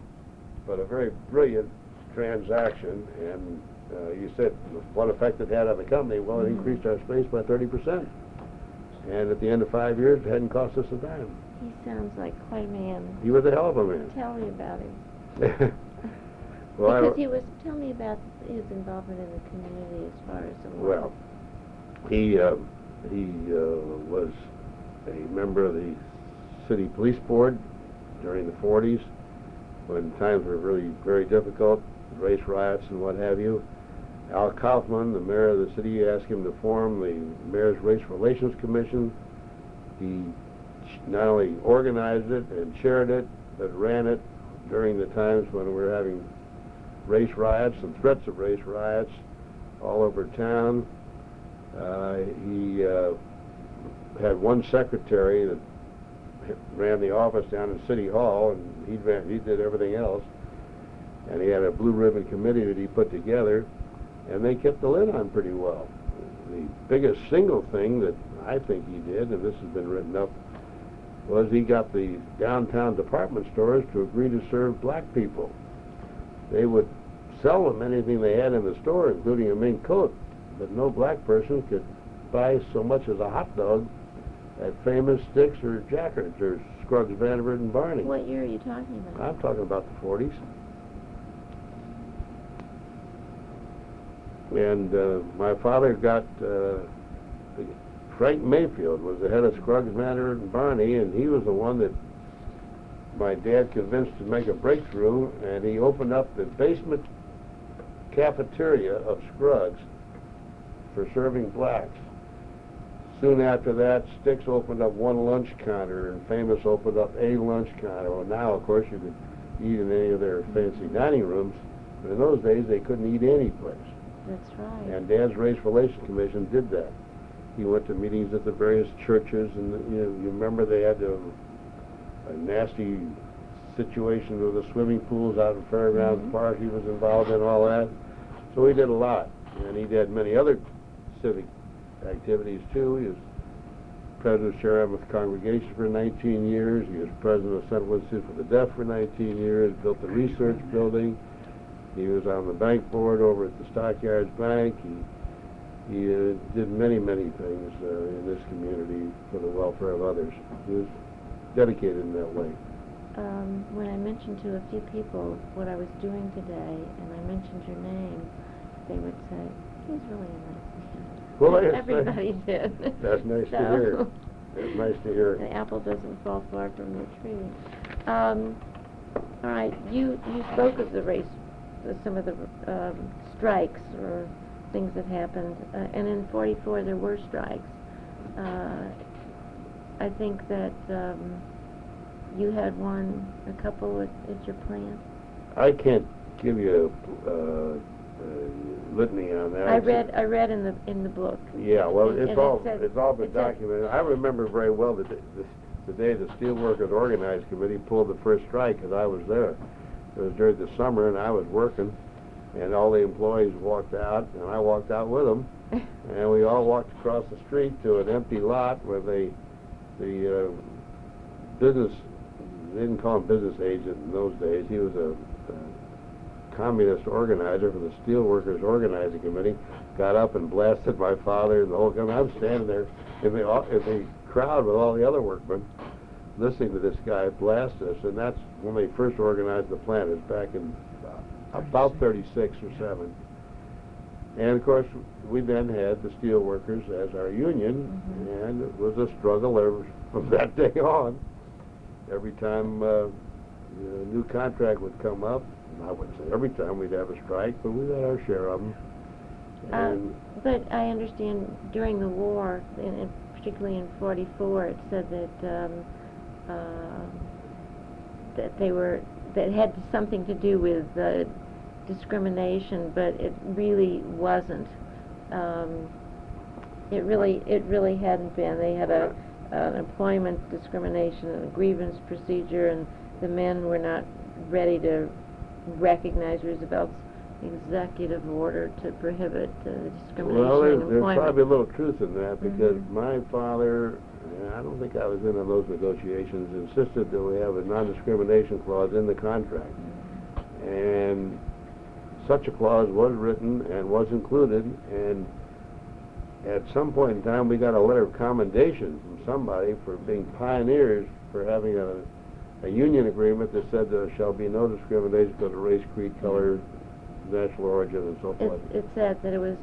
but a very brilliant transaction. And uh, you said what effect it had on the company. Well, it increased our space by 30%. And at the end of five years, it hadn't cost us a dime. He sounds like quite a man. He was a hell of a man. Tell me about him. (laughs) well, because he was, tell me about his involvement in the community as far as the Well, he uh, he uh, was a member of the city police board during the 40s when times were really very difficult, race riots and what have you. Al Kaufmann, the mayor of the city, asked him to form the Mayor's Race Relations Commission. He not only organized it and chaired it, but ran it during the times when we were having race riots and threats of race riots all over town. Uh, he uh, had one secretary that ran the office down in City Hall, and he ran, he did everything else. And he had a blue ribbon committee that he put together, and they kept the lid on pretty well. The biggest single thing that I think he did, and this has been written up, was he got the downtown department stores to agree to serve black people. They would sell them anything they had in the store, including a mink coat, but no black person could buy so much as a hot dog at Famous Stix or Jackers or Scruggs, Vandervoort, and Barney. What year are you talking about? I'm talking about the 40s. And uh, my father got uh, Frank Mayfield was the head of Scruggs, Vandervoort, and Barney, and he was the one that my dad convinced to make a breakthrough, and he opened up the basement cafeteria of Scruggs for serving blacks. Soon after that, Stix opened up one lunch counter, and Famous opened up a lunch counter. Well, now, of course, you could eat in any of their mm-hmm. fancy dining rooms, but in those days, they couldn't eat any place. That's right. And Dad's Race Relations Commission did that. He went to meetings at the various churches, and you know, you remember they had a, a nasty situation with the swimming pools out in Fairgrounds Mhm. Park. He was involved in all that. So he did a lot, and he did many other civic activities too. He was president of Shaare Emeth Congregation for 19 years. He was president of Central Institute for the Deaf for 19 years. Built the research building. He was on the bank board over at the Stockyards Bank. He he uh, did many, many things uh, in this community for the welfare of others. He was dedicated in that way. um, when I mentioned to a few people what I was doing today, and I mentioned your name, they would say, "He's really a nice man." (laughs) Well, everybody did. That's nice to hear. That's nice to hear. The apple doesn't fall far from the tree. Um, all right, you you spoke of the race, uh, some of the um, strikes or things that happened, uh, and in '44 there were strikes. Uh, I think that um, you had one, a couple at, at your plant. I can't give you a uh, uh, litany on that. I read I read in the in the book. Yeah, well, And- it's and it all said- it's all been it said- documented. I remember very well the, the the day the Steelworkers Organized Committee pulled the first strike, because I was there. It was during the summer, and I was working, and all the employees walked out, and I walked out with them, (laughs) and we all walked across the street to an empty lot where they the uh, business they didn't call him business agent in those days. He was a, a communist organizer for the Steelworkers Organizing Committee. Got up and blasted my father and the whole company. I'm standing there in the in the crowd with all the other workmen, listening to this guy blast us. And that's when they first organized the plant. It was back in about 36 or 7. And of course, we then had the steelworkers as our union, Mhm. and it was a struggle ever from (laughs) that day on. Every time uh, a new contract would come up, I wouldn't say every time we'd have a strike, but we had our share of them. Uh, but I understand during the war, and and particularly in '44, it said that um, uh, that they were that had something to do with uh, discrimination, but it really wasn't. Um, it really it really hadn't been. They had a an employment discrimination and a grievance procedure, and the men were not ready to recognize Roosevelt's executive order to prohibit uh, discrimination Well, in there's, there's employment. probably a little truth in that because Mhm. my father, I don't think I was in on those negotiations, insisted that we have a non-discrimination clause in the contract. And such a clause was written and was included, and at some point in time, we got a letter of commendation from somebody for being pioneers for having a, a union agreement that said there shall be no discrimination because of race, creed, color, national origin, and so forth. it said that it was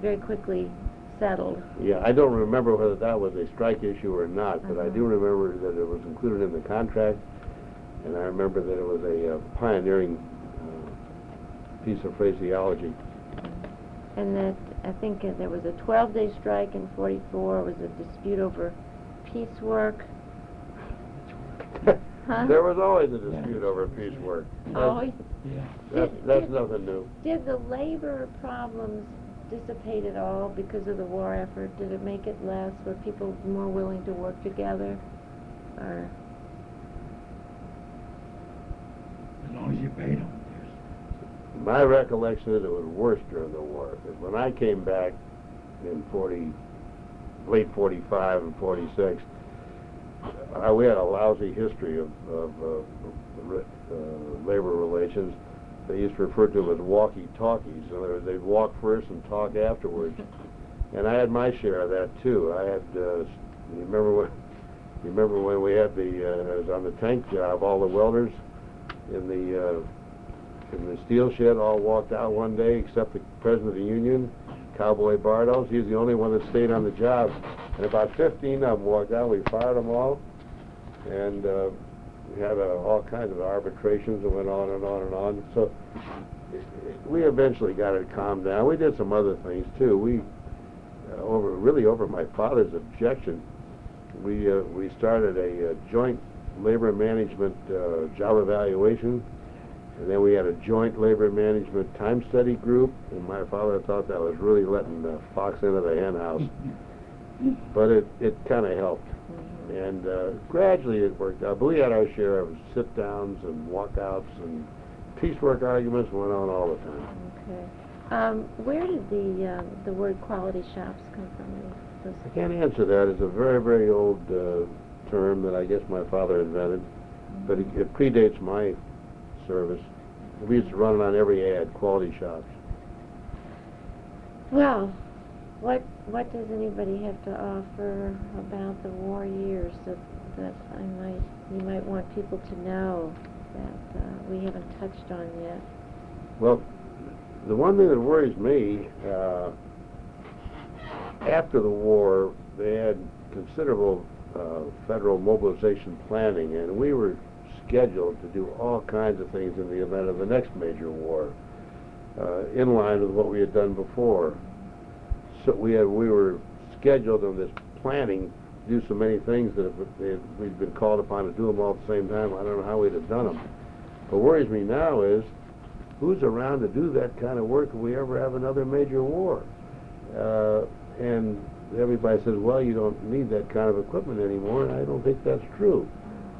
very quickly settled. Yeah, I don't remember whether that was a strike issue or not, but I do remember that it was included in the contract, and I remember that it was a uh, pioneering piece of phraseology. And that, I think uh, there was a twelve-day strike in forty-four, was a dispute over piecework. (laughs) Huh? There was always a dispute over piecework. Oh, That's, Yeah. that's, Did- that's did- nothing new. did the labor problems dissipate at all because of the war effort? Did it make it less? Were people more willing to work together? Or, As long as you paid them. My recollection is it was worse during the war. 'cause when I came back in 40, late 45 and 46, uh, we had a lousy history of, of uh, uh, labor relations. They used to refer to them as walkie-talkies. In other words, they'd walk first and talk afterwards. (laughs) And I had my share of that too. I had. Uh, you remember when? You remember when we had the? Uh, I was on the tank job. All the welders in the uh, in the steel shed all walked out one day, except the president of the union, Cowboy Bardos. He was the only one that stayed on the job. And about 15 of them walked out. We fired them all, and uh, we had uh, all kinds of arbitrations that went on and on and on. So we eventually got it calmed down. We did some other things too. We uh, over really over my father's objection, we uh, we started a uh, joint labor management uh, job evaluation, and then we had a joint labor management time study group. And my father thought that was really letting the fox into the hen house, (laughs) but it it kind of helped. And uh, gradually it worked out. But we had our share of sit-downs and walkouts and piecework arguments went on all the time. okay. Um, where did the, um, the word quality shops come from? I can't answer that. It's a very, very old uh, term that I guess my father invented, but it, it predates my service. We used to run it on every ad, quality shops. Well, what, what does anybody have to offer about the war years that, that I might, you might want people to know that, uh, we haven't touched on yet? Well, the one thing that worries me, uh, after the war, they had considerable uh, federal mobilization planning, and we were scheduled to do all kinds of things in the event of the next major war, uh, in line with what we had done before. So we had we were scheduled on this planning to do so many things that if we'd been called upon to do them all at the same time. I don't know how we'd have done them. What worries me now is who's around to do that kind of work if we ever have another major war? Uh, and everybody says, well, you don't need that kind of equipment anymore, and I don't think that's true.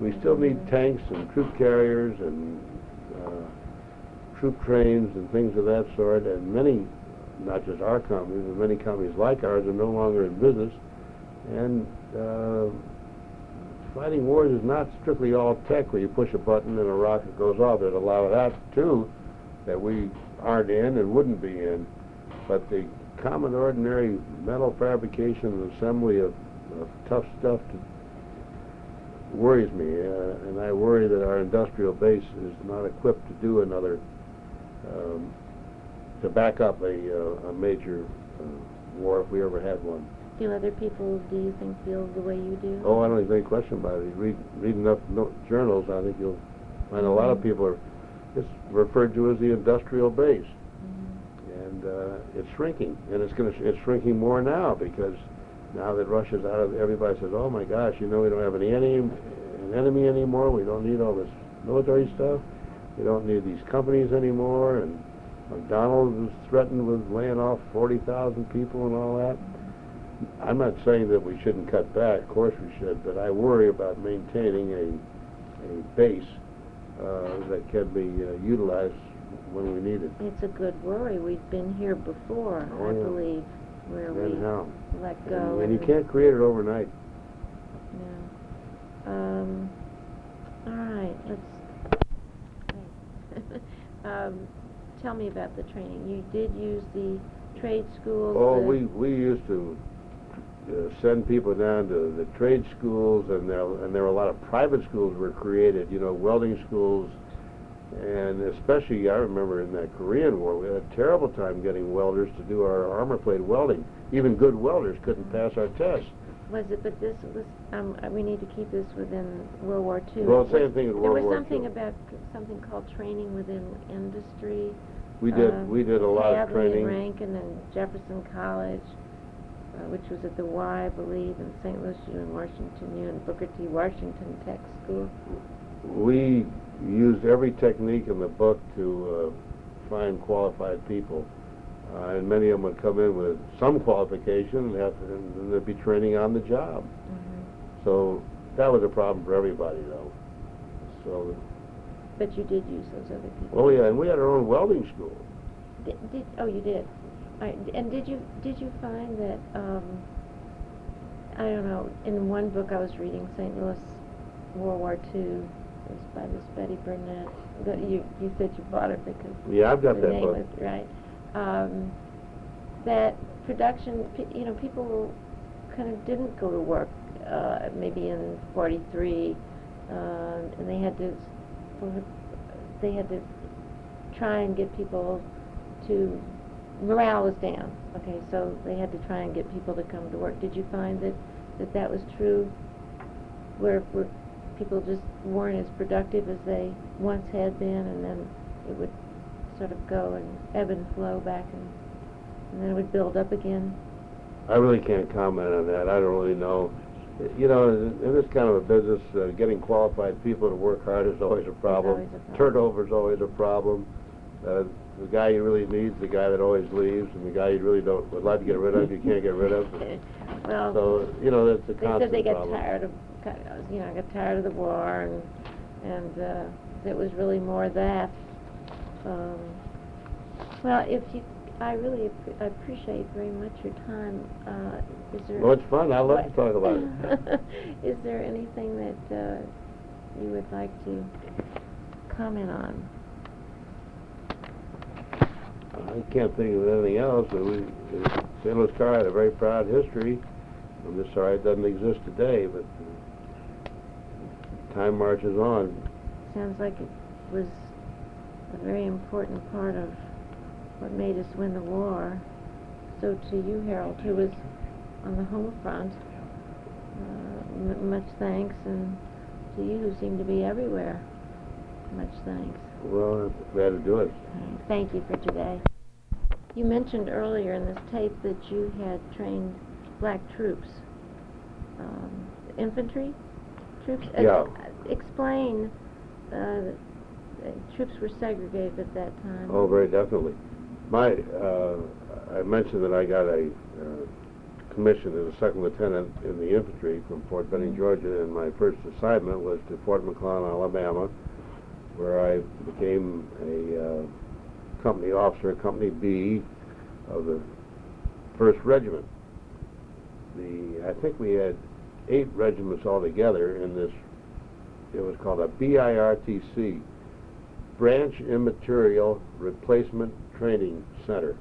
We still need tanks and troop carriers and uh, troop trains and things of that sort, and many, not just our companies, but many companies like ours are no longer in business. And uh, fighting wars is not strictly all tech where you push a button and a rocket goes off. There's a lot of that too that we aren't in and wouldn't be in. But the common ordinary metal fabrication and assembly of, of tough stuff to, worries me, uh, and I worry that our industrial base is not equipped to do another, um, to back up a, uh, a major uh, war if we ever had one. Do other people, do you think, feel the way you do? Oh, I don't think there's any question about it. You read, read enough no, journals, I think you'll find a lot of people are, it's referred to as the industrial base. Mhm. And uh, it's shrinking, and it's going to, it's shrinking more now because now that Russia's out of, everybody says, oh my gosh, you know, we don't have any, any an enemy anymore. We don't need all this military stuff. We don't need these companies anymore. And McDonnell's was threatened with laying off 40,000 people and all that. I'm not saying that we shouldn't cut back. Of course we should, but I worry about maintaining a a base uh, that can be uh, utilized when we need it. It's a good worry. We've been here before, Oh, I yeah. believe, where Then we how? Let go. And, and you can't create it overnight. No. Um, all right, let's, (laughs) um, tell me about the training. You did use the trade schools? Oh, we, we used to uh, send people down to the trade schools, and there, and there were a lot of private schools were created, you know, welding schools, and especially, I remember in that Korean War, we had a terrible time getting welders to do our armor plate welding. Even good welders couldn't pass our tests. Was it, but this was, um, uh, we need to keep this within World War II. Well, same thing World War There was something II. about, something called training within industry. We did, uh, we did a lot of and training. Ranken and Jefferson College, uh, which was at the Y, I believe, and St. Louis U and Washington U and Booker T. Washington Tech School. We used every technique in the book to uh, find qualified people. Uh, and many of them would come in with some qualification and have and there'd be training on the job. So that was a problem for everybody, though. So, But you did use those other people. oh yeah, and we had our own welding school. Did, did, oh, you did. Right, and did you did you find that um, I don't know? In one book I was reading, St. Louis World War II. It was by this Betty Burnett. That you you said you bought it because Yeah, I've got the that name book. was right. Um, that production, you know, people kind of didn't go to work. Uh, maybe in '43, uh, and they had to they had to try and get people to morale was down. Okay, so they had to try and get people to come to work. Did you find that that, that was true? Where, where people just weren't as productive as they once had been, and then it would sort of go and ebb and flow back, and, and then it would build up again. I really can't comment on that. I don't really know. You know, in this kind of a business, uh, getting qualified people to work hard is always a problem. always a problem. Turnover is always a problem. Uh, the guy you really need is the guy that always leaves, and the guy you really don't would like to get rid of, you can't get rid of. (laughs) well, So you know, that's a they constant said they got tired of, you know, I got tired of the war, and and uh, it was really more that. Um, well, if you, I really I appreciate very much your time. Uh, is there? Well, it's fun. I love to talk about it. (laughs) is there anything that uh, you would like to comment on? I can't think of anything else. But we, uh, St. Louis Car had a very proud history. I'm just sorry it doesn't exist today, but uh, time marches on. Sounds like it was a very important part of what made us win the war. So to you, Harold, who was on the home front, uh, m- much thanks, and to you who seem to be everywhere, much thanks. Well, glad to do it. Thank you for today. You mentioned earlier in this tape that you had trained black troops, um, infantry troops. Uh, Yeah. explain. Uh, troops were segregated at that time. Oh, very definitely. My, uh, I mentioned that I got a uh, commission as a second lieutenant in the infantry from Fort Benning, Georgia, and my first assignment was to Fort McClellan, Alabama, where I became a uh, company officer, Company B of the First Regiment. The I think we had eight regiments altogether in this. It was called a BIRTC, Branch Immaterial Replacement Training Center.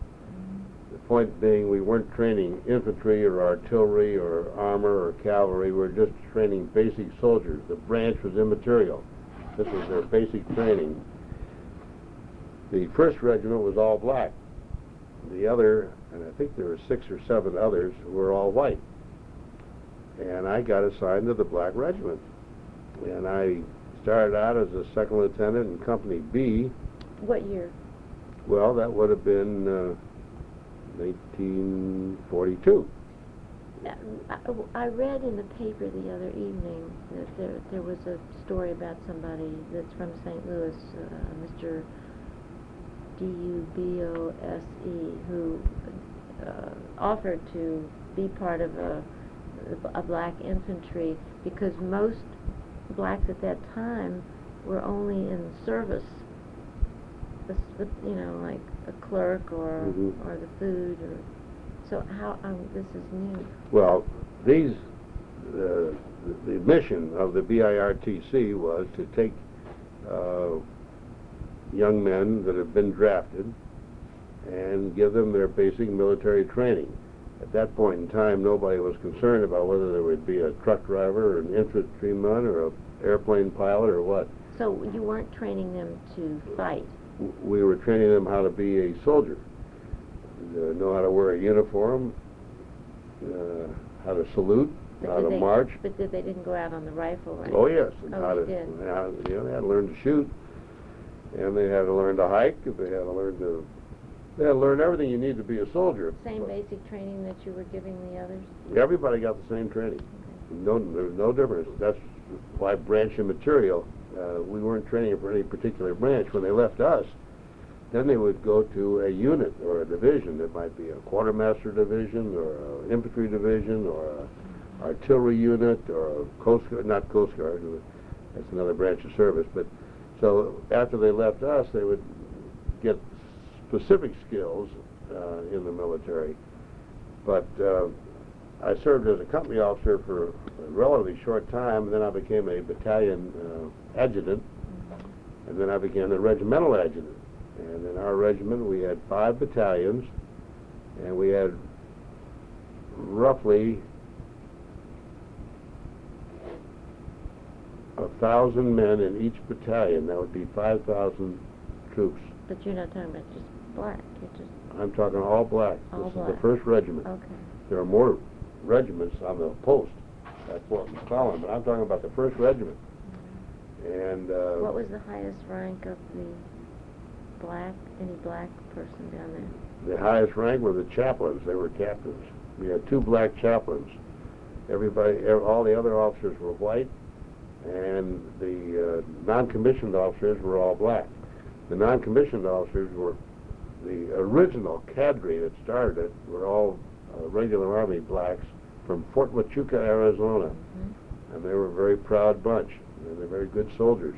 The point being, we weren't training infantry or artillery or armor or cavalry. We were just training basic soldiers. The branch was immaterial. This was their basic training. The first regiment was all black. The other, and I think there were six or seven others, were all white. And I got assigned to the black regiment. And I started out as a second lieutenant in Company B. What year? Well, that would have been uh, 1942. Uh, I, I read in the paper the other evening that there there was a story about somebody that's from St. Louis, uh, Mr. D U B O S E, who uh, offered to be part of a, a black infantry because most blacks at that time were only in service the, s- the, you know, like a clerk or, Mhm. or the food or, so how, um, this is new. Well, these, uh, the mission of the BIRTC was to take uh, young men that have been drafted and give them their basic military training. At that point in time, nobody was concerned about whether there would be a truck driver or an infantryman or an airplane pilot or what. So you weren't training them to fight? We were training them how to be a soldier, uh, know how to wear a uniform, uh, how to salute, But how to they- march. But did, they didn't go out on the rifle range? Oh, yes, and Oh, how they to, did. how, you know, they had to learn to shoot, and they had to learn to hike, they had to learn to, they had to learn everything you need to be a soldier. Same basic training that you were giving the others? Everybody got the same training. No, there was no difference. That's why branch immaterial, uh, we weren't training for any particular branch. When they left us, then they would go to a unit or a division. It might be a quartermaster division or an infantry division or a artillery unit or a coast guard, not coast guard, that's another branch of service. But so after they left us, they would get specific skills uh, in the military. But uh, I served as a company officer for a relatively short time, and then I became a battalion uh, adjutant, and then I became a regimental adjutant. And in our regiment, we had five battalions, and we had roughly a thousand men in each battalion. That would be 5,000 troops. But you're not talking about just black, you're just, I'm talking all black. All this is black. the first regiment. okay. There are more regiments on the post at Fort McClellan, but I'm talking about the first regiment. And uh, What was the highest rank of the black, any black person down there? the highest rank were the chaplains. They were captains. We had two black chaplains. Everybody, ev- all the other officers were white, and the uh, non-commissioned officers were all black. The non-commissioned officers were the original cadre that started it. Were all uh, regular Army blacks from Fort Huachuca, Arizona. Mhm. and they were a very proud bunch, and they're very good soldiers.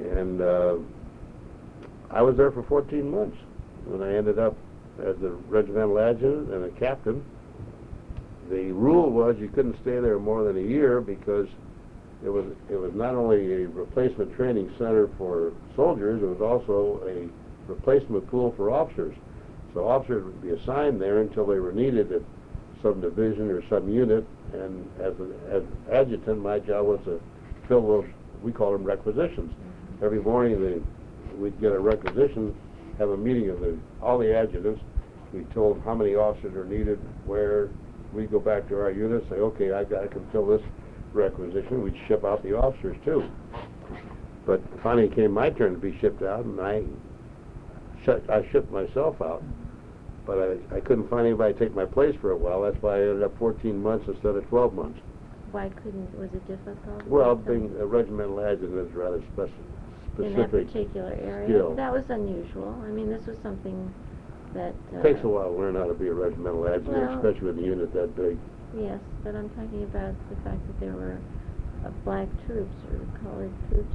And uh, I was there for 14 months when I ended up as a regimental adjutant and a captain. The rule was you couldn't stay there more than a year because it was it was not only a replacement training center for soldiers, it was also a replacement pool for officers. So officers would be assigned there until they were needed at some division or some unit, and as an as adjutant, my job was to fill those, we call them requisitions. Mm-hmm. Every morning, they, we'd get a requisition, have a meeting of the, all the adjutants, we told how many officers are needed, where, we'd go back to our unit, say, okay, I've got, I can fill this requisition, we'd ship out the officers too. But finally came my turn to be shipped out, and I shut, I shipped myself out. But I, I couldn't find anybody to take my place for a while. That's why I ended up 14 months instead of 12 months. Why couldn't, was it difficult? Well, being a regimental adjutant is rather spec- In that specific. particular area? skill. That was unusual. I mean, this was something that. uh, Takes a while to learn how to be a regimental adjutant, Well- especially with a unit that big. Yes, but I'm talking about the fact that there were uh, black troops or colored troops